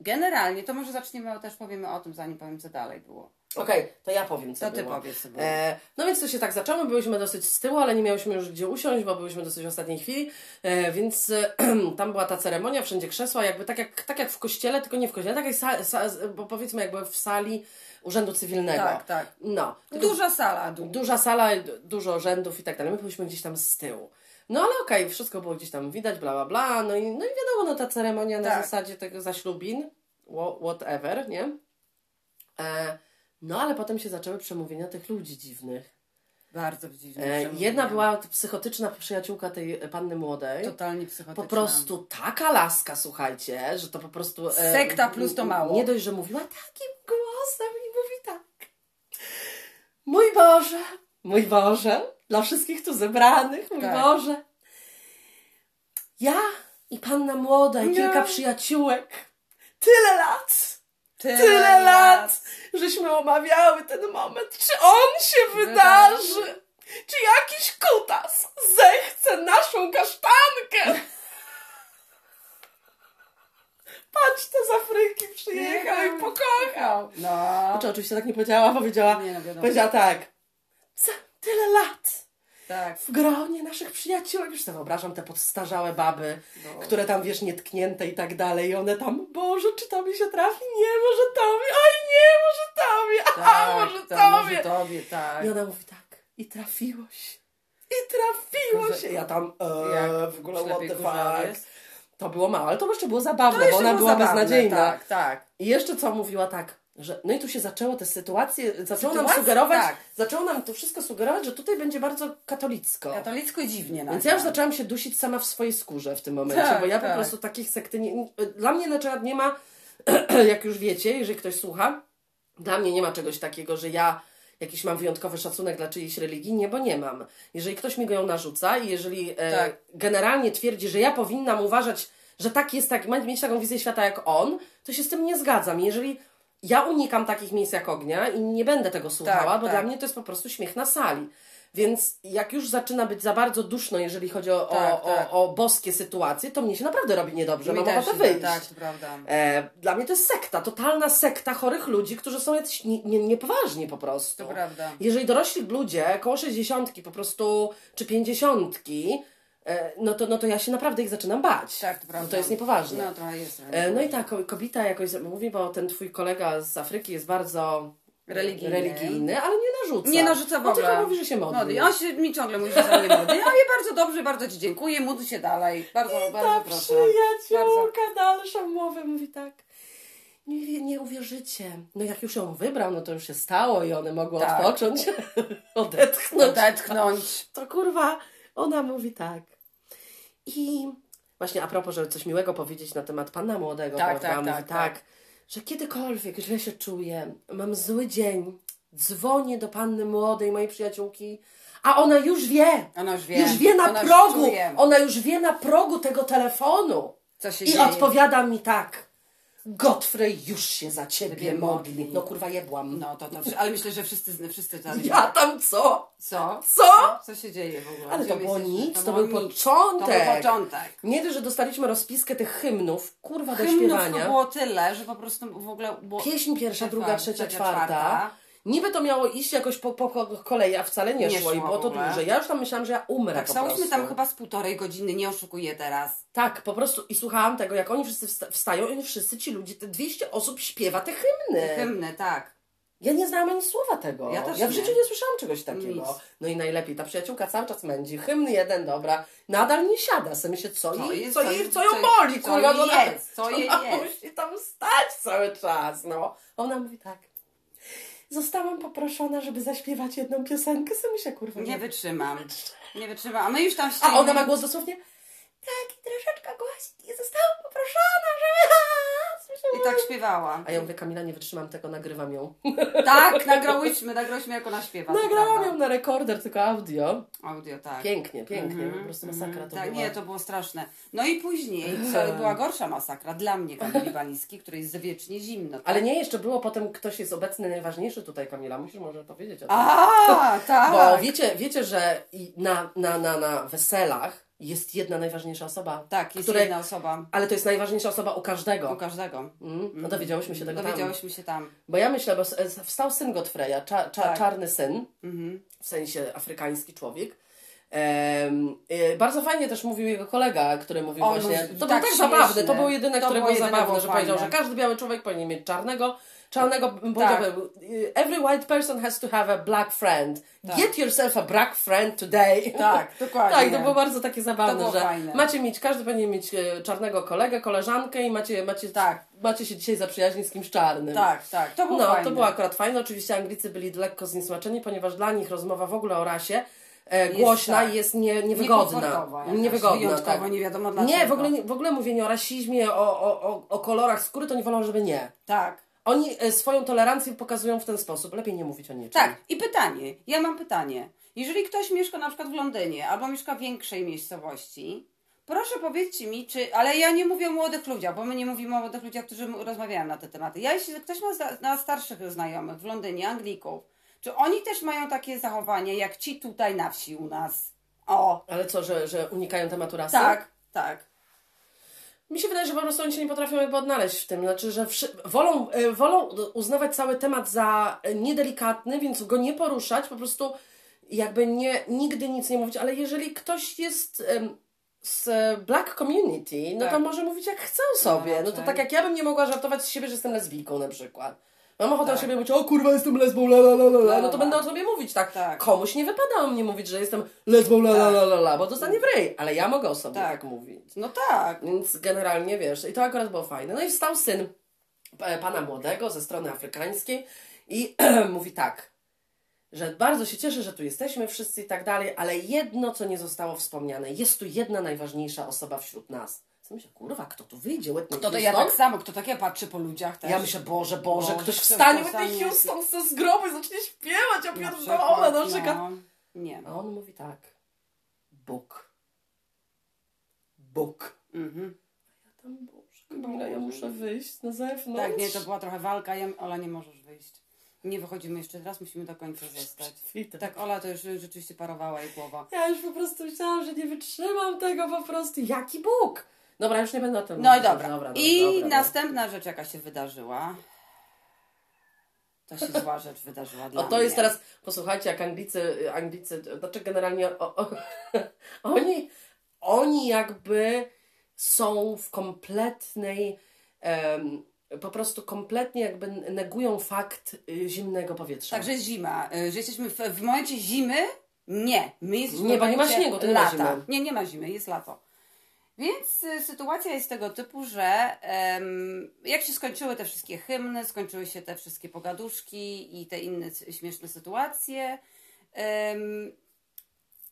Speaker 2: Generalnie, to może zaczniemy, też powiemy o tym, zanim powiem, co dalej było.
Speaker 1: Okej, to ja powiem, co
Speaker 2: To ty
Speaker 1: było.
Speaker 2: powiedz, co było.
Speaker 1: E, no więc to się tak zaczęło, byliśmy dosyć z tyłu, ale nie miałyśmy już gdzie usiąść, bo byliśmy dosyć w ostatniej chwili, e, więc e, tam była ta ceremonia, wszędzie krzesła, jakby tak jak, tak jak w kościele, tylko nie w kościele, tak jak sa, sa, bo powiedzmy jakby w sali Urzędu Cywilnego.
Speaker 2: Tak, tak.
Speaker 1: No. Tylko
Speaker 2: Duża sala. Du-
Speaker 1: duża sala, dużo rzędów i tak dalej. My byliśmy gdzieś tam z tyłu. No ale okej, wszystko było gdzieś tam widać, bla, bla, bla. No i, no i wiadomo, no ta ceremonia na
Speaker 2: Tak.
Speaker 1: zasadzie tego zaślubin, wha- whatever, nie? E, no ale potem się zaczęły przemówienia tych ludzi dziwnych.
Speaker 2: Bardzo dziwne.
Speaker 1: E, jedna była psychotyczna przyjaciółka tej panny młodej.
Speaker 2: Totalnie psychotyczna.
Speaker 1: Po prostu taka laska, słuchajcie, że to po prostu... e,
Speaker 2: Sekta plus to mało.
Speaker 1: Nie dość, że mówiła takim głosem i mówi tak. Mój Boże, mój Boże, dla wszystkich tu zebranych, mój
Speaker 2: Tak.
Speaker 1: Boże. Ja i panna młoda i
Speaker 2: Nie.
Speaker 1: kilka przyjaciółek. Tyle lat,
Speaker 2: Tyle,
Speaker 1: tyle lat, żeśmy omawiały ten moment. Czy on się wydarzy? Czy jakiś kutas zechce naszą kasztankę? Patrz, to z Afryki przyjechał i pokochał.
Speaker 2: No.
Speaker 1: Znaczy, oczywiście tak nie powiedziała, powiedziała,
Speaker 2: Nie, no
Speaker 1: powiedziała tak. Za tyle lat
Speaker 2: Tak.
Speaker 1: w gronie naszych przyjaciółek, już sobie wyobrażam te podstarzałe baby,
Speaker 2: No.
Speaker 1: które tam, wiesz, nietknięte i tak dalej i one tam, Boże, czy to mi się trafi? Nie, może tobie, oj nie, może tobie, a
Speaker 2: Tak,
Speaker 1: może
Speaker 2: to
Speaker 1: tobie.
Speaker 2: może tobie, tak.
Speaker 1: I ona mówi tak, i trafiło się. I trafiło się. Ja tam, e, w ogóle what the fuck. To było mało, ale to jeszcze było zabawne, bo ona była
Speaker 2: zabawne,
Speaker 1: beznadziejna.
Speaker 2: Tak, tak.
Speaker 1: I jeszcze co mówiła tak, że no i tu się zaczęło te sytuacje, zaczęło nam sugerować,
Speaker 2: Tak.
Speaker 1: zaczęło nam to wszystko sugerować, że tutaj będzie bardzo katolicko.
Speaker 2: Katolicko i dziwnie
Speaker 1: Więc ja już zaczęłam się dusić sama w swojej skórze w tym momencie,
Speaker 2: Tak,
Speaker 1: bo ja po
Speaker 2: tak.
Speaker 1: prostu takich sekty nie, nie- Dla mnie na przykład nie ma, jak już wiecie, jeżeli ktoś słucha, dla mnie nie ma czegoś takiego, że ja jakiś mam wyjątkowy szacunek dla czyjejś religii, nie, bo nie mam. Jeżeli ktoś mi go ją narzuca i jeżeli e,
Speaker 2: Tak.
Speaker 1: generalnie twierdzi, że ja powinnam uważać, że tak jest, tak, mieć taką wizję świata jak on, to się z tym nie zgadzam. Jeżeli ja unikam takich miejsc jak ognia i nie będę tego słuchała,
Speaker 2: Tak,
Speaker 1: bo
Speaker 2: tak.
Speaker 1: dla mnie to jest po prostu śmiech na sali. Więc jak już zaczyna być za bardzo duszno, jeżeli chodzi o,
Speaker 2: Tak,
Speaker 1: o,
Speaker 2: tak.
Speaker 1: o, o boskie sytuacje, to mnie się naprawdę robi niedobrze.
Speaker 2: Mi
Speaker 1: Mam
Speaker 2: też
Speaker 1: ochotę wyjść.
Speaker 2: Tak, prawda.
Speaker 1: E, dla mnie to jest sekta, totalna sekta chorych ludzi, którzy są jacyś nie, nie, niepoważni po prostu.
Speaker 2: To prawda.
Speaker 1: Jeżeli dorośli ludzie, koło 60 po prostu, czy 50, e, no, to, no to ja się naprawdę ich zaczynam bać.
Speaker 2: Tak, to prawda.
Speaker 1: No to jest niepoważne.
Speaker 2: No, trochę jest.
Speaker 1: E, No i tak, ko- kobieta jakoś mówi, bo ten twój kolega z Afryki jest bardzo
Speaker 2: Religijny.
Speaker 1: religijny ale nie narzuca.
Speaker 2: Nie narzuca w
Speaker 1: On
Speaker 2: ogóle.
Speaker 1: tylko mówi, że się modli.
Speaker 2: Modli. On się, mi ciągle mówi, że za mnie modli. Ja wie bardzo dobrze, bardzo Ci dziękuję, módl się dalej. Bardzo,
Speaker 1: Ta
Speaker 2: bardzo proszę.
Speaker 1: przyjaciółka dalszą mowę mówi tak. Nie, nie uwierzycie. No jak już ją wybrał, no to już się stało i one mogły
Speaker 2: Tak.
Speaker 1: odpocząć, odetchnąć.
Speaker 2: Odetchnąć.
Speaker 1: To kurwa, ona mówi tak. I właśnie a propos, żeby coś miłego powiedzieć na temat pana młodego,
Speaker 2: Tak,
Speaker 1: prawda?
Speaker 2: tak,
Speaker 1: mówi
Speaker 2: tak,
Speaker 1: tak,
Speaker 2: tak.
Speaker 1: że kiedykolwiek źle się czuję, mam zły dzień, dzwonię do panny młodej, mojej przyjaciółki, a ona już wie.
Speaker 2: Ona już wie.
Speaker 1: Już wie na
Speaker 2: Ona już
Speaker 1: progu.
Speaker 2: czuje.
Speaker 1: Ona już wie na progu tego telefonu.
Speaker 2: Co się
Speaker 1: I
Speaker 2: dzieje.
Speaker 1: odpowiada mi tak. Godfrey już się za ciebie
Speaker 2: Ciebie
Speaker 1: modli.
Speaker 2: modli.
Speaker 1: No kurwa jebłam.
Speaker 2: No to dobrze, ale myślę, że wszyscy, wszyscy to
Speaker 1: Ja tam co?
Speaker 2: Co?
Speaker 1: Co?
Speaker 2: Co się dzieje w ogóle?
Speaker 1: Ale
Speaker 2: Gdzie
Speaker 1: to było
Speaker 2: jesteśmy?
Speaker 1: nic, to był
Speaker 2: było nic.
Speaker 1: początek.
Speaker 2: To był początek.
Speaker 1: Nie dość, że dostaliśmy rozpiskę tych hymnów, kurwa, do
Speaker 2: Hymnów to
Speaker 1: śpiewania.
Speaker 2: było tyle, że po prostu w ogóle było...
Speaker 1: Pieśń pierwsza, druga,
Speaker 2: Czwarta,
Speaker 1: trzecia,
Speaker 2: trzecia,
Speaker 1: czwarta. Niby to miało iść jakoś po, po, kolei, a wcale nie,
Speaker 2: Nie
Speaker 1: szło i było to dłużej. Ja już tam myślałam, że ja umrę
Speaker 2: Tak,
Speaker 1: po prostu.
Speaker 2: tam chyba z półtorej godziny, nie oszukuję teraz.
Speaker 1: Tak, po prostu i słuchałam tego, jak oni wszyscy wsta- wstają i oni wszyscy ci ludzie, te 200 osób śpiewa te hymny.
Speaker 2: Hymny, tak.
Speaker 1: Ja nie znałam ani słowa tego.
Speaker 2: Ja też
Speaker 1: ja w
Speaker 2: nie.
Speaker 1: życiu nie słyszałam czegoś takiego.
Speaker 2: Nic.
Speaker 1: No i najlepiej, ta przyjaciółka cały czas mędzi. Hymn jeden, dobra. Nadal nie siada. Se myślę, co,
Speaker 2: Co
Speaker 1: jej, co,
Speaker 2: co
Speaker 1: jej,
Speaker 2: jest,
Speaker 1: co ją
Speaker 2: co-
Speaker 1: boli,
Speaker 2: co
Speaker 1: kurwa.
Speaker 2: jej
Speaker 1: że ona-
Speaker 2: jest, co jej jest.
Speaker 1: musi tam stać cały czas, no. Ona mówi tak. Zostałam poproszona, żeby zaśpiewać jedną piosenkę. Se myślę, kurwa.
Speaker 2: Nie wytrzymam. Nie wytrzymam. A my już tam
Speaker 1: A
Speaker 2: stoimy.
Speaker 1: ona ma głos dosłownie taki troszeczkę głośniej. Zostałam poproszona, żeby...
Speaker 2: tak śpiewała.
Speaker 1: A ja mówię, Kamila, nie wytrzymam tego, nagrywam ją.
Speaker 2: Tak, nagrałyśmy, nagrałyśmy jak ona śpiewa.
Speaker 1: Nagrałam ją na rekorder, tylko audio.
Speaker 2: Audio, tak.
Speaker 1: Pięknie, pięknie,
Speaker 2: Mhm,
Speaker 1: po prostu masakra
Speaker 2: mhm.
Speaker 1: to
Speaker 2: tak,
Speaker 1: była.
Speaker 2: Nie, to było straszne. No i później co, była gorsza masakra dla mnie, Kamili Balińskiej, której jest wiecznie zimno. Tak?
Speaker 1: Ale nie, jeszcze było potem, ktoś jest obecny, najważniejszy tutaj, Kamila, musisz może powiedzieć o tym.
Speaker 2: A, tak.
Speaker 1: Bo wiecie, wiecie, że i na, na, na, na weselach jest jedna najważniejsza osoba.
Speaker 2: Tak, jest
Speaker 1: której-
Speaker 2: jedna osoba
Speaker 1: Ale to jest najważniejsza osoba u każdego.
Speaker 2: u każdego.
Speaker 1: Mm, no dowiedziałyśmy się tego tam.
Speaker 2: Dowiedziałyśmy się tam.
Speaker 1: Bo ja myślę, bo wstał syn Godfreya, cza, cza,
Speaker 2: Tak.
Speaker 1: czarny syn,
Speaker 2: Mhm.
Speaker 1: w sensie afrykański człowiek. Em, e, bardzo fajnie też mówił jego kolega, który mówił
Speaker 2: On
Speaker 1: właśnie. To
Speaker 2: tak
Speaker 1: był tak
Speaker 2: śmieszne.
Speaker 1: zabawny, to był jedyny,
Speaker 2: To
Speaker 1: który był zabawny, że powiedział, że każdy biały człowiek powinien mieć czarnego. Czarnego,
Speaker 2: Tak.
Speaker 1: powiedział, every white person has to have a black friend.
Speaker 2: Tak.
Speaker 1: Get yourself a black friend today.
Speaker 2: Tak, dokładnie.
Speaker 1: Tak, to było bardzo takie
Speaker 2: To
Speaker 1: zabawne, że
Speaker 2: fajne.
Speaker 1: macie mieć, każdy powinien mieć e, czarnego kolegę, koleżankę i macie, macie,
Speaker 2: Tak.
Speaker 1: macie się dzisiaj zaprzyjaźnić z kimś czarnym.
Speaker 2: Tak, tak. To było
Speaker 1: No,
Speaker 2: fajne.
Speaker 1: to było akurat fajne. Oczywiście Anglicy byli lekko zniesmaczeni, ponieważ dla nich rozmowa w ogóle o rasie e, głośna
Speaker 2: tak.
Speaker 1: jest nie, niewygodna. Niewygodna, tak.
Speaker 2: nie wiadomo dlaczego.
Speaker 1: Nie, w ogóle, nie- w ogóle mówienie o rasizmie, o, o, o, o kolorach skóry, to nie wolą, żeby nie.
Speaker 2: Tak.
Speaker 1: Oni e, swoją tolerancję pokazują w ten sposób. Lepiej nie mówić o niczym.
Speaker 2: Tak, i pytanie. Ja mam pytanie. Jeżeli ktoś mieszka na przykład w Londynie albo mieszka w większej miejscowości, proszę powiedzcie mi, czy. Ale ja nie mówię o młodych ludziach, bo my nie mówimy o młodych ludziach, którzy rozmawiają na te tematy. Ja, jeśli ktoś ma na starszych znajomych w Londynie, Anglików, czy oni też mają takie zachowania jak ci tutaj na wsi u nas? O,
Speaker 1: Ale co, że, że unikają tematu rasy?
Speaker 2: tak, tak.
Speaker 1: Mi się wydaje, że po prostu oni się nie potrafią jakby odnaleźć w tym. Znaczy, że wolą, e, wolą uznawać cały temat za niedelikatny, więc go nie poruszać, po prostu jakby nie, nigdy nic nie mówić, ale jeżeli ktoś jest z black community, no to
Speaker 2: Tak.
Speaker 1: może mówić jak chce sobie. No to
Speaker 2: raczej.
Speaker 1: tak jak ja bym nie mogła żartować z siebie, że jestem lesbijką na przykład. Mam ochotę o
Speaker 2: Tak.
Speaker 1: siebie mówić, o kurwa, jestem lesbą, la la la la, la.
Speaker 2: La,
Speaker 1: no to
Speaker 2: la.
Speaker 1: będę o sobie mówić, tak.
Speaker 2: Tak.
Speaker 1: Komuś nie wypada o mnie mówić, że jestem lesbą, la la
Speaker 2: Tak.
Speaker 1: la la, la bo dostanie w ryj, ale ja mogę o sobie
Speaker 2: Tak.
Speaker 1: tak mówić.
Speaker 2: No tak.
Speaker 1: Więc generalnie wiesz, i to akurat było fajne. No i wstał syn e, pana młodego ze strony afrykańskiej i mówi tak, że bardzo się cieszę, że tu jesteśmy wszyscy i tak dalej, ale jedno, co nie zostało wspomniane, jest tu jedna najważniejsza osoba wśród nas. Co myślę, kurwa, kto tu wyjdzie? Whitney
Speaker 2: To to ja
Speaker 1: Houston?
Speaker 2: tak samo, kto takie patrzy po ludziach też.
Speaker 1: Ja myślę, Boże, Boże,
Speaker 2: Boże,
Speaker 1: ktoś
Speaker 2: kto
Speaker 1: wstanie, Whitney? Houston chce z grobu i zacznie śpiewać, ja
Speaker 2: Na
Speaker 1: pierdolę
Speaker 2: przykład,
Speaker 1: na przykład.
Speaker 2: no, Nie.
Speaker 1: A on mówi tak, Bóg. Bóg.
Speaker 2: Mhm.
Speaker 1: Tam, Boże, Kamila, ja muszę wyjść na zewnątrz.
Speaker 2: Tak, nie, to była trochę walka. Ja, Ola, nie możesz wyjść. Nie wychodzimy jeszcze raz, musimy do końca zostać. Tak, Ola to już rzeczywiście parowała jej głowa.
Speaker 1: Ja już po prostu myślałam, że nie wytrzymam tego po prostu. Jaki Bóg? Dobra, już nie będę o tym
Speaker 2: No i
Speaker 1: mówić.
Speaker 2: dobra.
Speaker 1: dobra,
Speaker 2: I
Speaker 1: dobra, dobra.
Speaker 2: następna rzecz, jaka się wydarzyła. To się zła rzecz wydarzyła dla
Speaker 1: O, to
Speaker 2: mnie.
Speaker 1: jest teraz, posłuchajcie, jak Anglicy, Anglicy, znaczy generalnie o, o, oni, oni jakby są w kompletnej, em, po prostu kompletnie jakby negują fakt y, zimnego powietrza.
Speaker 2: Także jest zima. y, Że jesteśmy w, w momencie zimy? Nie. My jesteśmy
Speaker 1: Nie,
Speaker 2: w
Speaker 1: bo nie ma
Speaker 2: momencie
Speaker 1: śniegu, to nie ma
Speaker 2: lata.
Speaker 1: zimy.
Speaker 2: Nie, nie ma zimy, jest lato. Więc y, sytuacja jest tego typu, że jak się skończyły te wszystkie hymny, skończyły się te wszystkie pogaduszki i te inne śmieszne sytuacje,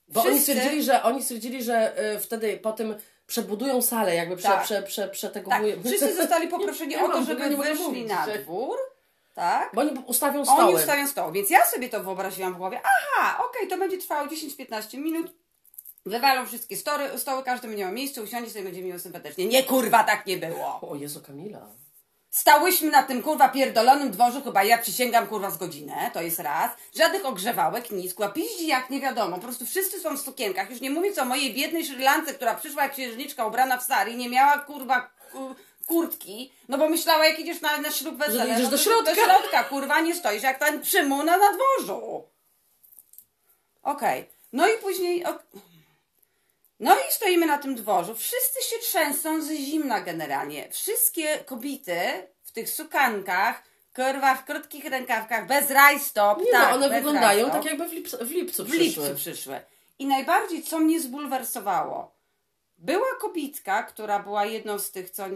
Speaker 1: Bo oni
Speaker 2: wszyscy-
Speaker 1: stwierdzili, że oni stwierdzili, że y, wtedy po tym przebudują salę, jakby prze,
Speaker 2: Tak.
Speaker 1: prze, prze, prze tego
Speaker 2: Tak, wszyscy zostali poproszeni o to, żeby wyszli
Speaker 1: mówić
Speaker 2: na dwór. Tak.
Speaker 1: Bo oni ustawią stoły.
Speaker 2: Oni ustawią stoł, więc ja sobie to wyobraziłam w głowie. Aha, okej, to będzie trwało 10-15 minut. Wywalą wszystkie story, stoły, każdy będzie miał miejsce, usiądzie sobie będzie miło sympatycznie. Nie kurwa, tak nie było.
Speaker 1: O Jezu, Kamila.
Speaker 2: Stałyśmy na tym kurwa pierdolonym dworzu, chyba ja przysięgam kurwa z godzinę, to jest raz. Żadnych ogrzewałek, nic, kurwa piździ jak nie wiadomo. Po prostu wszyscy są w sukienkach. Już nie mówiąc o mojej biednej Szrilance, która przyszła jak księżniczka ubrana w sari, nie miała kurwa ku- kurtki, no bo myślała jak idziesz na, na ślub wesele.
Speaker 1: idziesz
Speaker 2: no
Speaker 1: do środka.
Speaker 2: Do środka, kurwa, nie stoisz jak ten przymuł na nadworzu. Okej. No i później... ok- no i stoimy na tym dworzu. Wszyscy się trzęsą ze zimna generalnie. Wszystkie kobiety w tych sukankach, kurwa, w krótkich rękawkach, bez rajstop.
Speaker 1: Nie
Speaker 2: tak,
Speaker 1: no, one wyglądają
Speaker 2: rajstop.
Speaker 1: tak jakby w lipcu, w lipcu
Speaker 2: W
Speaker 1: przyszły.
Speaker 2: lipcu przyszły. I najbardziej, co mnie zbulwersowało, była kobitka, która była jedną z tych, co, y,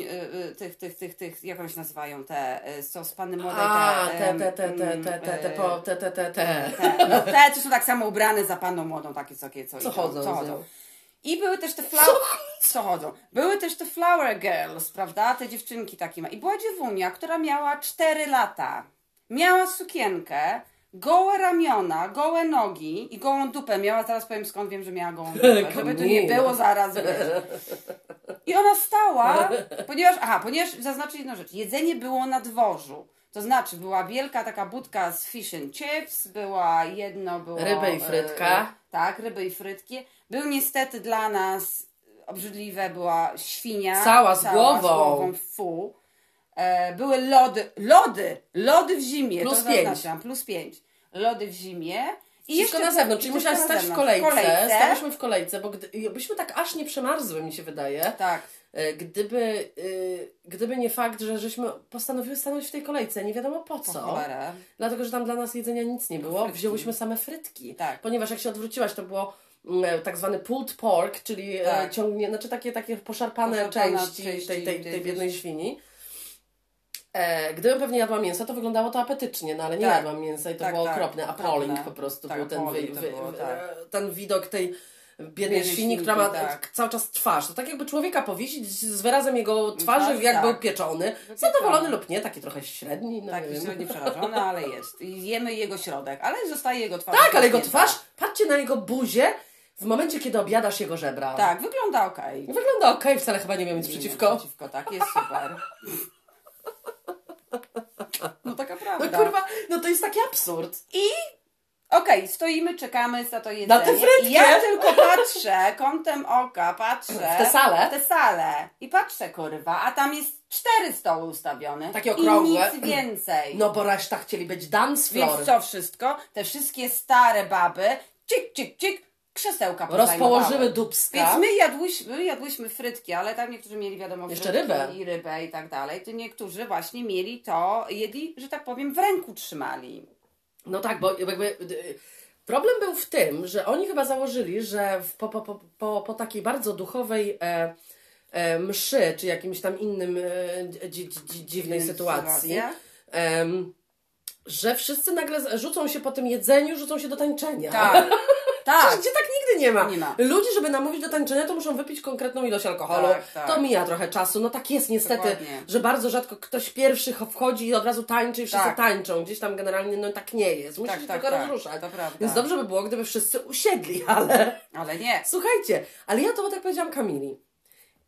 Speaker 2: y, tych, tych, tych, tych, jak one się nazywają, te, y, co z panny młodej,
Speaker 1: A,
Speaker 2: te,
Speaker 1: te, te, te, te, te, te, te,
Speaker 2: y,
Speaker 1: po, te, te, te, te.
Speaker 2: te, no, te, co są tak samo ubrane za panną młodą, takie co, co,
Speaker 1: Co chodzą
Speaker 2: co chodzą. I były też te flały. co chodzą. Były też te Flower Girls, prawda? Te dziewczynki takie ma. I była dziewunia, która miała 4 lata. Miała sukienkę, gołe ramiona, gołe nogi i gołą dupę. Miała, teraz powiem skąd wiem, że miała gołą dupę. Żeby tu nie było zaraz, wiesz. I ona stała, ponieważ, aha, ponieważ zaznaczę jedną rzecz. Jedzenie było na dworzu. To znaczy, była wielka taka budka z fish and chips, była jedno, było...
Speaker 1: Ryby i
Speaker 2: e,
Speaker 1: frytka.
Speaker 2: Tak, ryby i frytki. Był niestety dla nas obrzydliwe, była świnia.
Speaker 1: Cała z głową.
Speaker 2: Z głową fu. E, były lody, lody, lody w zimie.
Speaker 1: Plus
Speaker 2: to
Speaker 1: pięć.
Speaker 2: plus pięć. Lody w zimie. I
Speaker 1: Wszystko na zewnątrz, czyli musiałaś stać w
Speaker 2: zewnątrz.
Speaker 1: kolejce. Stałyśmy w kolejce, bo gdy, byśmy tak aż nie przemarzły, mi się wydaje.
Speaker 2: Tak.
Speaker 1: E, Gdyby, y, gdyby nie fakt, że żeśmy postanowiły stanąć w tej kolejce, nie wiadomo po
Speaker 2: Po
Speaker 1: co.
Speaker 2: cholerę.
Speaker 1: Dlatego, że tam dla nas jedzenia nic nie było.
Speaker 2: Frytki.
Speaker 1: Wzięłyśmy same frytki.
Speaker 2: Tak.
Speaker 1: Ponieważ jak się odwróciłaś, to było mm, tak zwany pulled pork, czyli
Speaker 2: Tak.
Speaker 1: ciągnie, znaczy takie, takie poszarpane,
Speaker 2: Poszarpane
Speaker 1: części,
Speaker 2: części
Speaker 1: tej, tej,
Speaker 2: tej
Speaker 1: tej biednej
Speaker 2: świni.
Speaker 1: E, gdybym pewnie jadła mięso, to wyglądało to apetycznie, no ale nie
Speaker 2: Tak.
Speaker 1: jadłam mięsa i to
Speaker 2: Tak,
Speaker 1: było
Speaker 2: tak.
Speaker 1: okropne. Appalling po prostu
Speaker 2: Tak,
Speaker 1: był ten, wy, wy,
Speaker 2: tak.
Speaker 1: ten widok tej biednej świni, która ma
Speaker 2: tak.
Speaker 1: cały czas twarz. To tak jakby człowieka powiesić z wyrazem jego twarzy,
Speaker 2: Tak,
Speaker 1: jak
Speaker 2: tak.
Speaker 1: pieczony. Zadowolony lub nie, taki trochę średni. No
Speaker 2: Taki
Speaker 1: wiem.
Speaker 2: średnio przerażony, ale jest. I jemy jego środek, ale zostaje jego twarz.
Speaker 1: Tak, ale jego twarz, patrzcie na jego buzię w momencie, kiedy objadasz jego żebra.
Speaker 2: Tak, wygląda okej.
Speaker 1: Wygląda okej, wcale chyba nie miał nic
Speaker 2: Nie,
Speaker 1: przeciwko.
Speaker 2: Przeciwko, tak, jest super. No taka
Speaker 1: No
Speaker 2: prawda.
Speaker 1: kurwa, no to jest taki absurd.
Speaker 2: Okej, stoimy, czekamy za to jedzenie.
Speaker 1: Na tę frytkę.
Speaker 2: I ja tylko patrzę, kątem oka patrzę.
Speaker 1: W tę salę?
Speaker 2: W tę salę. I patrzę, kurwa, a tam jest cztery stoły ustawione.
Speaker 1: Takie
Speaker 2: I
Speaker 1: okrągłe.
Speaker 2: nic więcej.
Speaker 1: No bo reszta chcieli być dance floor.
Speaker 2: Więc co wszystko? Te wszystkie stare baby, cik, cik, cik, krzesełka
Speaker 1: Rozpołożyły dubska.
Speaker 2: Więc my jadłyśmy, my jadłyśmy frytki, ale tam niektórzy mieli wiadomo
Speaker 1: Jeszcze
Speaker 2: frytki
Speaker 1: rybę.
Speaker 2: i rybę i tak dalej. To niektórzy właśnie mieli to, jedli, że tak powiem, w ręku trzymali.
Speaker 1: No tak, bo jakby y, problem był w tym, że oni chyba założyli, że po, po, po, po, takiej bardzo duchowej e, e, mszy, czy jakimś tam innym e, dzi, dzi, dzi, dziwnej sytuacji, em, że wszyscy nagle rzucą się po tym jedzeniu, rzucą się do tańczenia.
Speaker 2: Tak, tak.
Speaker 1: Przecież Gdzie tak nigdy nie ma.
Speaker 2: Nie ma.
Speaker 1: Ludzi, żeby namówić do tańczenia, to muszą wypić konkretną ilość alkoholu.
Speaker 2: Tak, tak.
Speaker 1: To mija trochę czasu. No tak jest niestety,
Speaker 2: Dokładnie.
Speaker 1: że bardzo rzadko ktoś pierwszy ch- wchodzi i od razu tańczy i wszyscy
Speaker 2: Tak.
Speaker 1: tańczą. Gdzieś tam generalnie no tak nie jest. Musi
Speaker 2: Tak,
Speaker 1: się
Speaker 2: tak,
Speaker 1: tylko
Speaker 2: tak.
Speaker 1: rozruszać.
Speaker 2: To prawda.
Speaker 1: Więc dobrze by było, gdyby wszyscy usiedli, ale
Speaker 2: Ale nie.
Speaker 1: słuchajcie, ale ja to tak powiedziałam Kamili.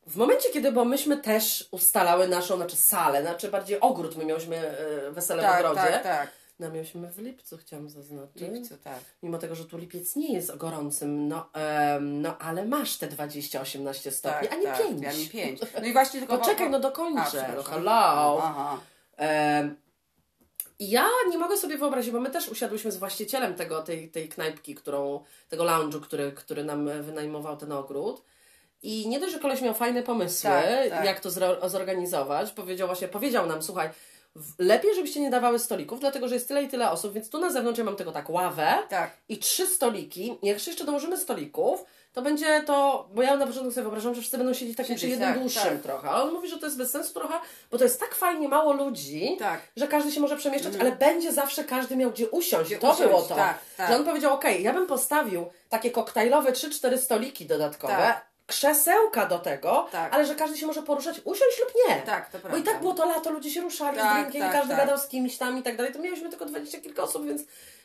Speaker 1: W momencie, kiedy, bo myśmy też ustalały naszą, znaczy salę, znaczy bardziej ogród, my miałyśmy e, wesele w
Speaker 2: Tak,
Speaker 1: ogrodzie.
Speaker 2: tak, tak.
Speaker 1: No miałyśmy w lipcu, chciałam zaznaczyć.
Speaker 2: Lipcu, tak.
Speaker 1: Mimo tego, że tu lipiec nie jest gorącym, no, em, no ale masz te 20-18 stopni,
Speaker 2: tak,
Speaker 1: a nie
Speaker 2: tak,
Speaker 1: 5.
Speaker 2: A nie pięć. No i właśnie tylko...
Speaker 1: Poczekaj, no
Speaker 2: A,
Speaker 1: dokończę. No
Speaker 2: przepraszam.
Speaker 1: hello.
Speaker 2: Aha.
Speaker 1: Ja nie mogę sobie wyobrazić, bo my też usiadłyśmy z właścicielem tego, tej, tej knajpki, którą, tego lounge'u, który, który nam wynajmował ten ogród. I nie dość, że koleś miał fajne pomysły,
Speaker 2: Tak, tak.
Speaker 1: jak to zorganizować. Powiedział właśnie, powiedział nam, słuchaj, w- lepiej, żebyście nie dawały stolików, dlatego, że jest tyle i tyle osób, więc tu na zewnątrz ja mam tylko tak ławę
Speaker 2: Tak.
Speaker 1: i trzy stoliki. Jak jeszcze dołożymy stolików, to będzie to, bo ja na początku sobie wyobrażam, że wszyscy będą siedzieć takim przy jednym
Speaker 2: tak,
Speaker 1: dłuższym
Speaker 2: tak.
Speaker 1: trochę. Ale on mówi, że to jest bez sensu trochę, bo to jest tak fajnie mało ludzi,
Speaker 2: Tak.
Speaker 1: że każdy się może przemieszczać, ale będzie zawsze każdy miał gdzie usiąść.
Speaker 2: Gdzie
Speaker 1: to
Speaker 2: usiąść,
Speaker 1: było to.
Speaker 2: tak, tak.
Speaker 1: Że on powiedział, okej, ja bym postawił takie koktajlowe 3-4 stoliki dodatkowe,
Speaker 2: Tak.
Speaker 1: Krzesełka do tego,
Speaker 2: Tak.
Speaker 1: ale że każdy się może poruszać, usiąść lub nie.
Speaker 2: Tak, to
Speaker 1: Bo i
Speaker 2: prawda.
Speaker 1: tak było to lato, ludzie się ruszali
Speaker 2: Tak,
Speaker 1: drinkiem,
Speaker 2: tak,
Speaker 1: każdy
Speaker 2: tak.
Speaker 1: gadał z kimś tam i tak dalej. To mieliśmy tylko dwadzieścia kilka osób, więc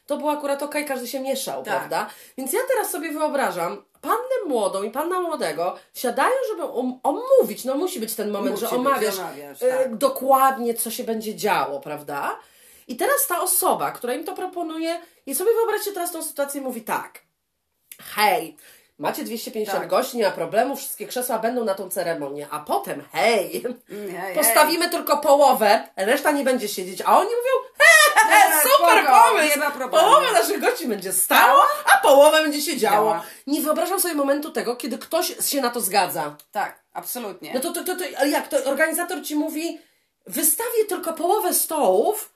Speaker 1: to było akurat okej, każdy się mieszał,
Speaker 2: Tak.
Speaker 1: prawda? Więc ja teraz sobie wyobrażam, pannę młodą i panna młodego siadają, żeby om- omówić, no musi być ten moment,
Speaker 2: Musi
Speaker 1: że omawiasz,
Speaker 2: omawiasz,
Speaker 1: e,
Speaker 2: tak.
Speaker 1: dokładnie, co się będzie działo, prawda? I teraz ta osoba, która im to proponuje, i sobie wyobraźcie teraz tą sytuację mówi tak, hej, macie 250
Speaker 2: Tak.
Speaker 1: gości, nie ma problemu, wszystkie krzesła będą na tą ceremonię, a potem, hej,
Speaker 2: Nie,
Speaker 1: postawimy tylko połowę, reszta nie będzie siedzieć, a oni mówią, he, he,
Speaker 2: Nie,
Speaker 1: super
Speaker 2: spoko,
Speaker 1: pomysł,
Speaker 2: nie
Speaker 1: połowa naszych gości będzie stała, a połowa będzie siedziało.
Speaker 2: Działa.
Speaker 1: Nie wyobrażam sobie momentu tego, kiedy ktoś się na to zgadza.
Speaker 2: Tak, absolutnie.
Speaker 1: No to, to, to, to jak to organizator ci mówi, wystawię tylko połowę stołów,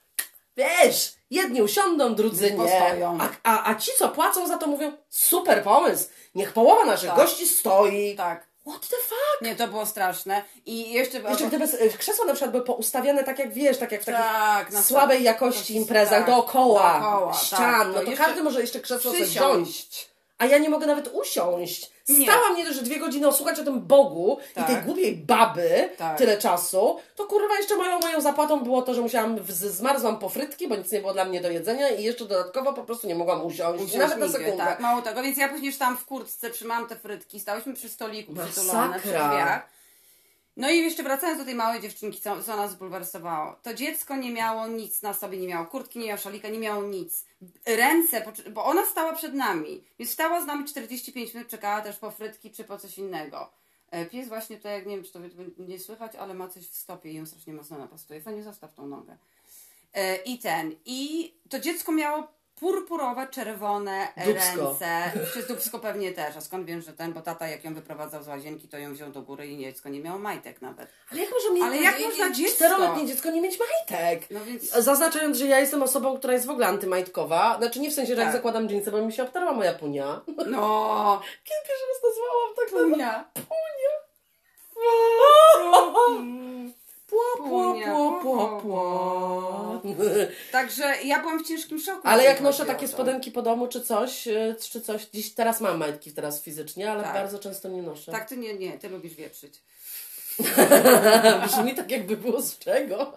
Speaker 1: wiesz, jedni usiądą, drudzy nie. A, a, a ci, co płacą za to, mówią, super pomysł, niech połowa naszych
Speaker 2: Tak.
Speaker 1: gości stoi.
Speaker 2: Tak.
Speaker 1: What the fuck?
Speaker 2: Nie, to było straszne. I jeszcze...
Speaker 1: Jeszcze gdyby s- krzesła na przykład były poustawiane tak jak wiesz, tak jak w takich
Speaker 2: Tak,
Speaker 1: słabej jakości imprezach,
Speaker 2: tak,
Speaker 1: dookoła,
Speaker 2: dookoła,
Speaker 1: ścian,
Speaker 2: tak,
Speaker 1: no
Speaker 2: to jeszcze
Speaker 1: każdy może jeszcze krzesło sobie wziąć. A ja nie mogę nawet usiąść.
Speaker 2: Nie.
Speaker 1: Stałam nie dość, że dwie godziny osłuchać o tym Bogu
Speaker 2: Tak.
Speaker 1: i tej głupiej baby
Speaker 2: Tak.
Speaker 1: tyle czasu, to kurwa jeszcze moją, moją zapłatą było to, że musiałam, w- zmarzłam po frytki, bo nic nie było dla mnie do jedzenia i jeszcze dodatkowo po prostu nie mogłam usiąść,
Speaker 2: Usiąść
Speaker 1: nawet na sekundę.
Speaker 2: Tak, mało tego, więc ja później już tam w kurtce trzymałam te frytki, stałyśmy przy stoliku przytulone przy drzwiach. No i jeszcze wracając do tej małej dziewczynki, co, co nas zbulwersowało. To dziecko nie miało nic na sobie, nie miało kurtki, nie miało szalika, nie miało nic. Ręce, bo ona stała przed nami, więc stała z nami 45 minut, czekała też po frytki czy po coś innego. E, Pies właśnie tutaj, jak nie wiem, czy to nie słychać, ale ma coś w stopie i ją strasznie mocno napastuje. Fajnie zostaw tą nogę. E, I ten. I to dziecko miało purpurowe, czerwone
Speaker 1: Dupsko.
Speaker 2: ręce. Przez dubsko pewnie też. A skąd wiem, że ten, bo tata jak ją wyprowadzał z łazienki, to ją wziął do góry i dziecko nie miało majtek nawet.
Speaker 1: Ale jak może mieć
Speaker 2: Ale jak można dziecko?
Speaker 1: czteroletnie dziecko nie mieć majtek?
Speaker 2: No więc...
Speaker 1: Zaznaczając, że ja jestem osobą, która jest w ogóle antymajtkowa. Znaczy nie w sensie, że jak
Speaker 2: Tak.
Speaker 1: zakładam dżinsy, bo mi się obtarła moja punia.
Speaker 2: No,
Speaker 1: Kiedy pierwszy raz nazwałam tak na
Speaker 2: punia.
Speaker 1: punia?
Speaker 2: Punia,
Speaker 1: pła, pła,
Speaker 2: pła,
Speaker 1: pła.
Speaker 2: Także ja byłam w ciężkim szoku.
Speaker 1: Ale jak noszę takie spodenki po domu czy coś, y, czy coś, dziś teraz mam majtki teraz fizycznie, ale
Speaker 2: Tak.
Speaker 1: bardzo często nie noszę.
Speaker 2: Tak, ty nie, nie, ty lubisz wieprzyć.
Speaker 1: Brzmi tak jakby było z czego.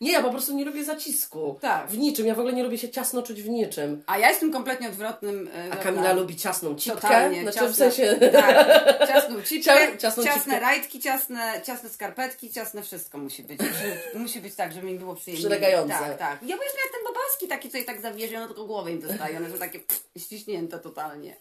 Speaker 1: Nie, ja po prostu nie lubię zacisku.
Speaker 2: Tak.
Speaker 1: W niczym. Ja w ogóle nie lubię się ciasno czuć w niczym.
Speaker 2: A ja jestem kompletnie odwrotnym. e,
Speaker 1: A
Speaker 2: dobra.
Speaker 1: Kamila lubi ciasną cipkę.
Speaker 2: Totalnie,
Speaker 1: Znaczy
Speaker 2: ciasne,
Speaker 1: w sensie...
Speaker 2: Tak, ciasną cipkę,
Speaker 1: Cia- ciasną
Speaker 2: ciasne
Speaker 1: cipkę.
Speaker 2: rajtki, ciasne, ciasne skarpetki, ciasne wszystko musi być. Musi, musi być tak, żeby mi było przyjemnie.
Speaker 1: Przylegające.
Speaker 2: Tak, tak. Ja bo jeszcze jak ten bobaski taki, co i tak zawiezie, no tylko głowę im dostaje, one są takie pff, ściśnięte totalnie.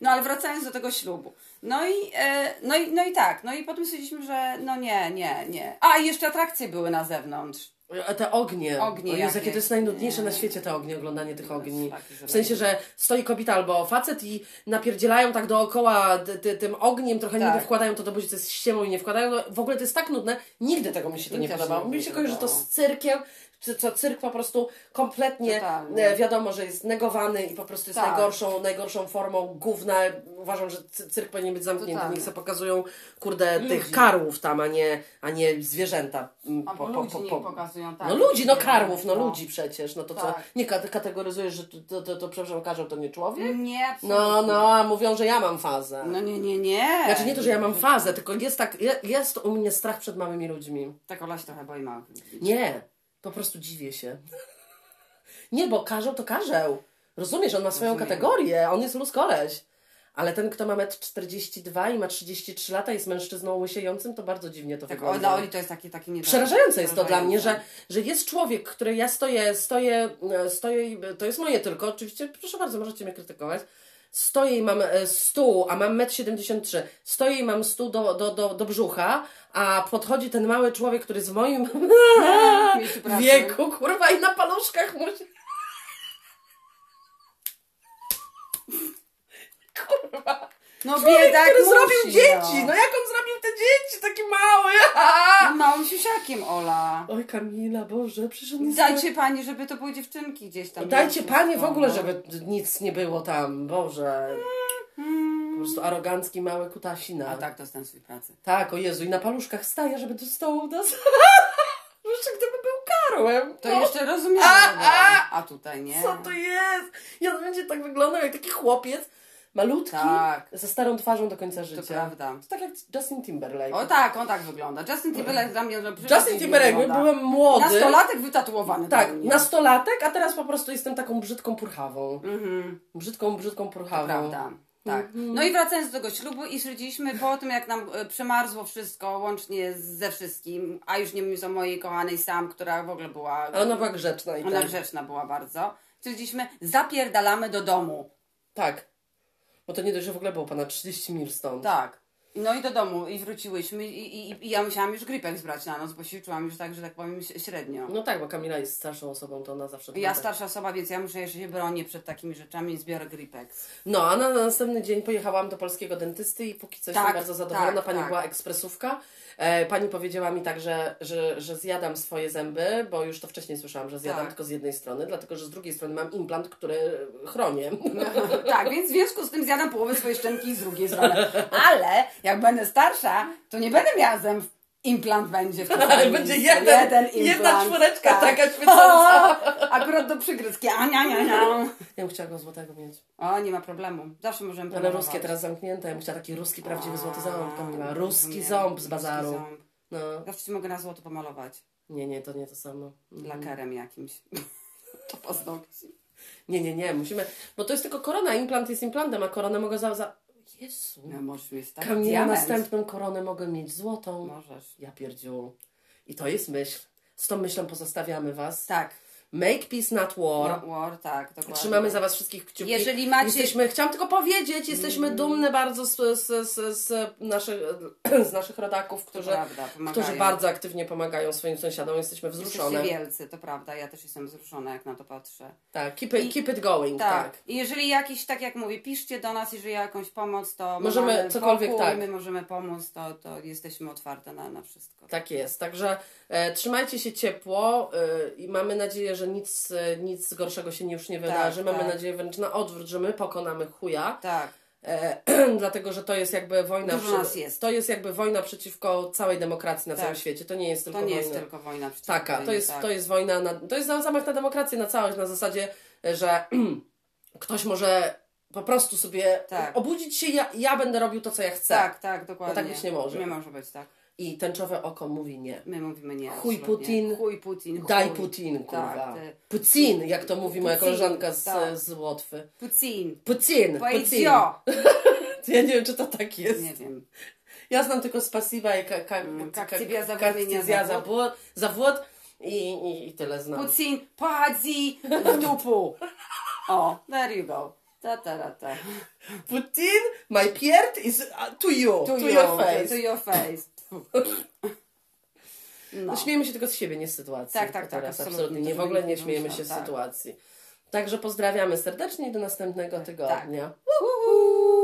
Speaker 2: No ale wracając do tego ślubu. No i, e, no, i, no i tak, no i potem stwierdziliśmy, że no nie, nie, nie. A i jeszcze atrakcje były na zewnątrz.
Speaker 1: A te ognie.
Speaker 2: Ognie
Speaker 1: o Jezu, jakie to jest najnudniejsze
Speaker 2: Nie.
Speaker 1: na świecie te ognie, oglądanie tych ogni. W sensie, że stoi kobieta albo facet i napierdzielają tak dookoła ty, ty, tym ogniem, trochę
Speaker 2: Tak.
Speaker 1: niby wkładają to do buzi, to jest ściemą i nie wkładają. No, w ogóle to jest tak nudne. Nigdy tego mi się to
Speaker 2: Mi
Speaker 1: nie podobało. Mi się kojarzy, że to z cyrkiem, co cyrk po prostu kompletnie
Speaker 2: Totalnie.
Speaker 1: e, wiadomo, że jest negowany i po prostu jest
Speaker 2: Tak.
Speaker 1: najgorszą, najgorszą formą gówna. Uważam, że cy- cyrk powinien być zamknięty.
Speaker 2: Totalnie.
Speaker 1: Niech sobie pokazują, kurde,
Speaker 2: Ludzi.
Speaker 1: tych karłów tam, a nie, a nie zwierzęta. mm,
Speaker 2: Albo ludzi niech pokazują, tak.
Speaker 1: no ludzi, no
Speaker 2: Nie,
Speaker 1: karłów, no
Speaker 2: no.
Speaker 1: ludzi przecież. No to co,
Speaker 2: Tak.
Speaker 1: nie kate- kategoryzujesz, że to, to, to, to przepraszam, każą to nie człowiek?
Speaker 2: Nie, absolutnie.
Speaker 1: No, no, a mówią, że ja mam fazę.
Speaker 2: No nie, nie, nie.
Speaker 1: Znaczy nie to, że ja mam fazę, tylko jest tak, je- jest u mnie strach przed małymi ludźmi.
Speaker 2: Tak Ola się trochę boi małych ludzi.
Speaker 1: Nie, po prostu dziwię się. Nie, bo karzeł to karzeł. Rozumiesz, on ma swoją
Speaker 2: Rozumiem.
Speaker 1: kategorię, on jest luz koleś. Ale ten, kto ma 1,42 m i ma 33 lata, jest mężczyzną łysiejącym, to bardzo dziwnie to
Speaker 2: Tak,
Speaker 1: wygląda.
Speaker 2: dla Oli to jest takie, takie nie
Speaker 1: Przerażające jest to dla mnie, że, że jest człowiek, który ja stoję, stoję, e, stoję, i- to jest moje tylko, oczywiście, proszę bardzo, możecie mnie krytykować. Stoję i mam e, stół, a mam 1,73 m. Stoję i mam stół do, do, do, do brzucha, a podchodzi ten mały człowiek, który jest w moim wieku, kurwa, i na paluszkach musi... Kurwa.
Speaker 2: No
Speaker 1: Człowiek,
Speaker 2: biedak
Speaker 1: który
Speaker 2: musi,
Speaker 1: zrobił dzieci!
Speaker 2: No.
Speaker 1: No jak on zrobił te dzieci, taki mały?
Speaker 2: No, małym siusiakiem, Ola.
Speaker 1: Oj Kamila, Boże, przecież on jest
Speaker 2: Dajcie pani, żeby to były dziewczynki gdzieś tam.
Speaker 1: Dajcie
Speaker 2: No,
Speaker 1: panie w ogóle,
Speaker 2: no.
Speaker 1: żeby nic nie było tam. Boże. Po prostu arogancki mały kutasina.
Speaker 2: A tak, to jest ten swój pracy.
Speaker 1: Tak, o Jezu, i na paluszkach staje, żeby do stołu dos... Jeszcze gdyby był karłem.
Speaker 2: To
Speaker 1: no,
Speaker 2: jeszcze rozumiemy.
Speaker 1: A, a!
Speaker 2: A tutaj nie.
Speaker 1: Co to jest? I on będzie tak wyglądał jak taki chłopiec, malutki,
Speaker 2: Tak.
Speaker 1: ze starą twarzą do końca
Speaker 2: To
Speaker 1: życia.
Speaker 2: prawda.
Speaker 1: To tak jak Justin Timberlake.
Speaker 2: O tak, on tak wygląda. Justin Timberlake dla mnie
Speaker 1: Justin Timberlake, byłem młody.
Speaker 2: Nastolatek wytatuowany.
Speaker 1: Tak, nastolatek, a teraz po prostu jestem taką brzydką purchawą.
Speaker 2: Mhm.
Speaker 1: Brzydką, brzydką
Speaker 2: To
Speaker 1: purchawą.
Speaker 2: prawda. Tak. No i wracając do tego ślubu i stwierdziliśmy po tym, jak nam e, przemarzło wszystko, łącznie ze wszystkim, a już nie mówiąc o mojej kochanej Sam, która w ogóle była...
Speaker 1: Ale ona była grzeczna i
Speaker 2: Ona
Speaker 1: tak.
Speaker 2: grzeczna była bardzo. Stwierdziliśmy, zapierdalamy do domu.
Speaker 1: Tak. Bo to nie dość, że w ogóle było ponad 30 mil stąd.
Speaker 2: Tak. No i do domu i wróciłyśmy i, i, i ja musiałam już gripek zbrać na noc, bo się czułam już tak, że tak powiem średnio.
Speaker 1: No tak, bo Kamila jest starszą osobą, to ona zawsze...
Speaker 2: Ja
Speaker 1: tak.
Speaker 2: starsza osoba, więc ja muszę jeszcze się bronić przed takimi rzeczami i zbiorę Gripex.
Speaker 1: No, a na, na następny dzień pojechałam do polskiego dentysty i póki co
Speaker 2: Tak,
Speaker 1: jestem bardzo zadowolona.
Speaker 2: tak,
Speaker 1: Pani
Speaker 2: tak.
Speaker 1: była ekspresówka. E, pani powiedziała mi tak, że, że, że zjadam swoje zęby, bo już to wcześniej słyszałam, że zjadam
Speaker 2: Tak.
Speaker 1: tylko z jednej strony, dlatego że z drugiej strony mam implant, który chronię.
Speaker 2: tak, więc w związku z tym zjadam połowę swojej szczęki z drugiej strony. Ale jak będę starsza, to nie będę miała zęb implant będzie
Speaker 1: Ale będzie
Speaker 2: miejscu.
Speaker 1: jeden,
Speaker 2: implant.
Speaker 1: jedna czwóreczka
Speaker 2: tak.
Speaker 1: taka świecąca.
Speaker 2: Akurat do przygryzki. A, nie, nie, nie.
Speaker 1: Ja bym chciała go złotego mieć.
Speaker 2: O, nie ma problemu. Zawsze możemy
Speaker 1: Ale ruskie teraz zamknięte. Ja bym chciała taki ruski, prawdziwy złoty ząb, Kamila.
Speaker 2: A,
Speaker 1: Ruski
Speaker 2: rozumiem.
Speaker 1: ząb z bazaru.
Speaker 2: ząb.
Speaker 1: No.
Speaker 2: Zawsze ci mogę na złoto pomalować.
Speaker 1: Nie, nie, to nie to samo. Mhm.
Speaker 2: Lakerem jakimś. To paznokci.
Speaker 1: Nie, nie, nie, musimy, bo to jest tylko korona, implant jest implantem, a koronę mogę za... za... Jezu.
Speaker 2: No, możesz mieć tak. Diament.
Speaker 1: następną koronę mogę mieć złotą.
Speaker 2: Możesz.
Speaker 1: Ja pierdziu. I to jest myśl. Z tą myślą pozostawiamy Was.
Speaker 2: Tak.
Speaker 1: Make peace, not war.
Speaker 2: War, war tak, dokładnie.
Speaker 1: Trzymamy za Was wszystkich kciuki.
Speaker 2: Jeżeli macie-
Speaker 1: Jesteśmy, chciałam tylko powiedzieć, jesteśmy dumne bardzo z, z, z, z, naszych, z naszych rodaków, którzy,
Speaker 2: prawda,
Speaker 1: którzy bardzo aktywnie pomagają swoim sąsiadom. Jesteśmy wzruszone.
Speaker 2: Jesteście wielcy, to prawda. Ja też jestem wzruszona, jak na to patrzę.
Speaker 1: Tak, keep it, keep it going.
Speaker 2: Tak.
Speaker 1: tak.
Speaker 2: I jeżeli jakiś, tak jak mówię, piszcie do nas, jeżeli jakąś pomoc, to my
Speaker 1: Możemy cokolwiek,
Speaker 2: pokój,
Speaker 1: tak.
Speaker 2: my możemy pomóc, to, to jesteśmy otwarte na, na wszystko.
Speaker 1: Tak jest. Także e, trzymajcie się ciepło e, i mamy nadzieję, że nic, e, nic gorszego się już nie wydarzy. mamy
Speaker 2: tak.
Speaker 1: nadzieję wręcz na odwrót, że my pokonamy chuja.
Speaker 2: Tak.
Speaker 1: E, dlatego, że to jest jakby wojna.
Speaker 2: Dużo nas jest.
Speaker 1: To jest jakby wojna przeciwko całej demokracji na
Speaker 2: Tak.
Speaker 1: całym świecie. To nie jest tylko
Speaker 2: To nie
Speaker 1: wojna.
Speaker 2: jest tylko wojna przeciwko
Speaker 1: Taka, to
Speaker 2: wojnie,
Speaker 1: jest,
Speaker 2: tak.
Speaker 1: to jest wojna, na, to jest zamach na demokrację, na całość, na zasadzie, że ktoś może po prostu sobie
Speaker 2: Tak.
Speaker 1: obudzić się, ja, ja będę robił to, co ja chcę.
Speaker 2: Tak, tak, dokładnie.
Speaker 1: tak być nie może.
Speaker 2: Nie może być, tak.
Speaker 1: I tęczowe oko mówi nie.
Speaker 2: My mówimy nie.
Speaker 1: Chuj. Putin.
Speaker 2: Chuj Putin.
Speaker 1: Daj
Speaker 2: chuj.
Speaker 1: Putin, kurwa.
Speaker 2: Tak, ty-
Speaker 1: Pucin, jak to mówi moja koleżanka z,
Speaker 2: tak.
Speaker 1: z Łotwy.
Speaker 2: Putin.
Speaker 1: Pucin.
Speaker 2: jo.
Speaker 1: Ja nie wiem, czy to tak jest.
Speaker 2: Nie wiem.
Speaker 1: Ja znam tylko spasiba i ka, ka,
Speaker 2: Mm, za zawód.
Speaker 1: wód- zawód i, i, i tyle znam.
Speaker 2: Putin pochodzi w dupu. O, there you go. Ta, ta, ta, ta.
Speaker 1: Putin, my pierd is to you, to,
Speaker 2: To,
Speaker 1: your
Speaker 2: you,
Speaker 1: face.
Speaker 2: To your face. No.
Speaker 1: No. Śmiejemy się tylko z siebie, nie z sytuacji.
Speaker 2: Tak, tak, tak,
Speaker 1: teraz
Speaker 2: absolutnie.
Speaker 1: absolutnie. Nie, w ogóle nie śmiejemy się z
Speaker 2: tak.
Speaker 1: sytuacji. Także pozdrawiamy serdecznie i do następnego tygodnia.
Speaker 2: Uhu.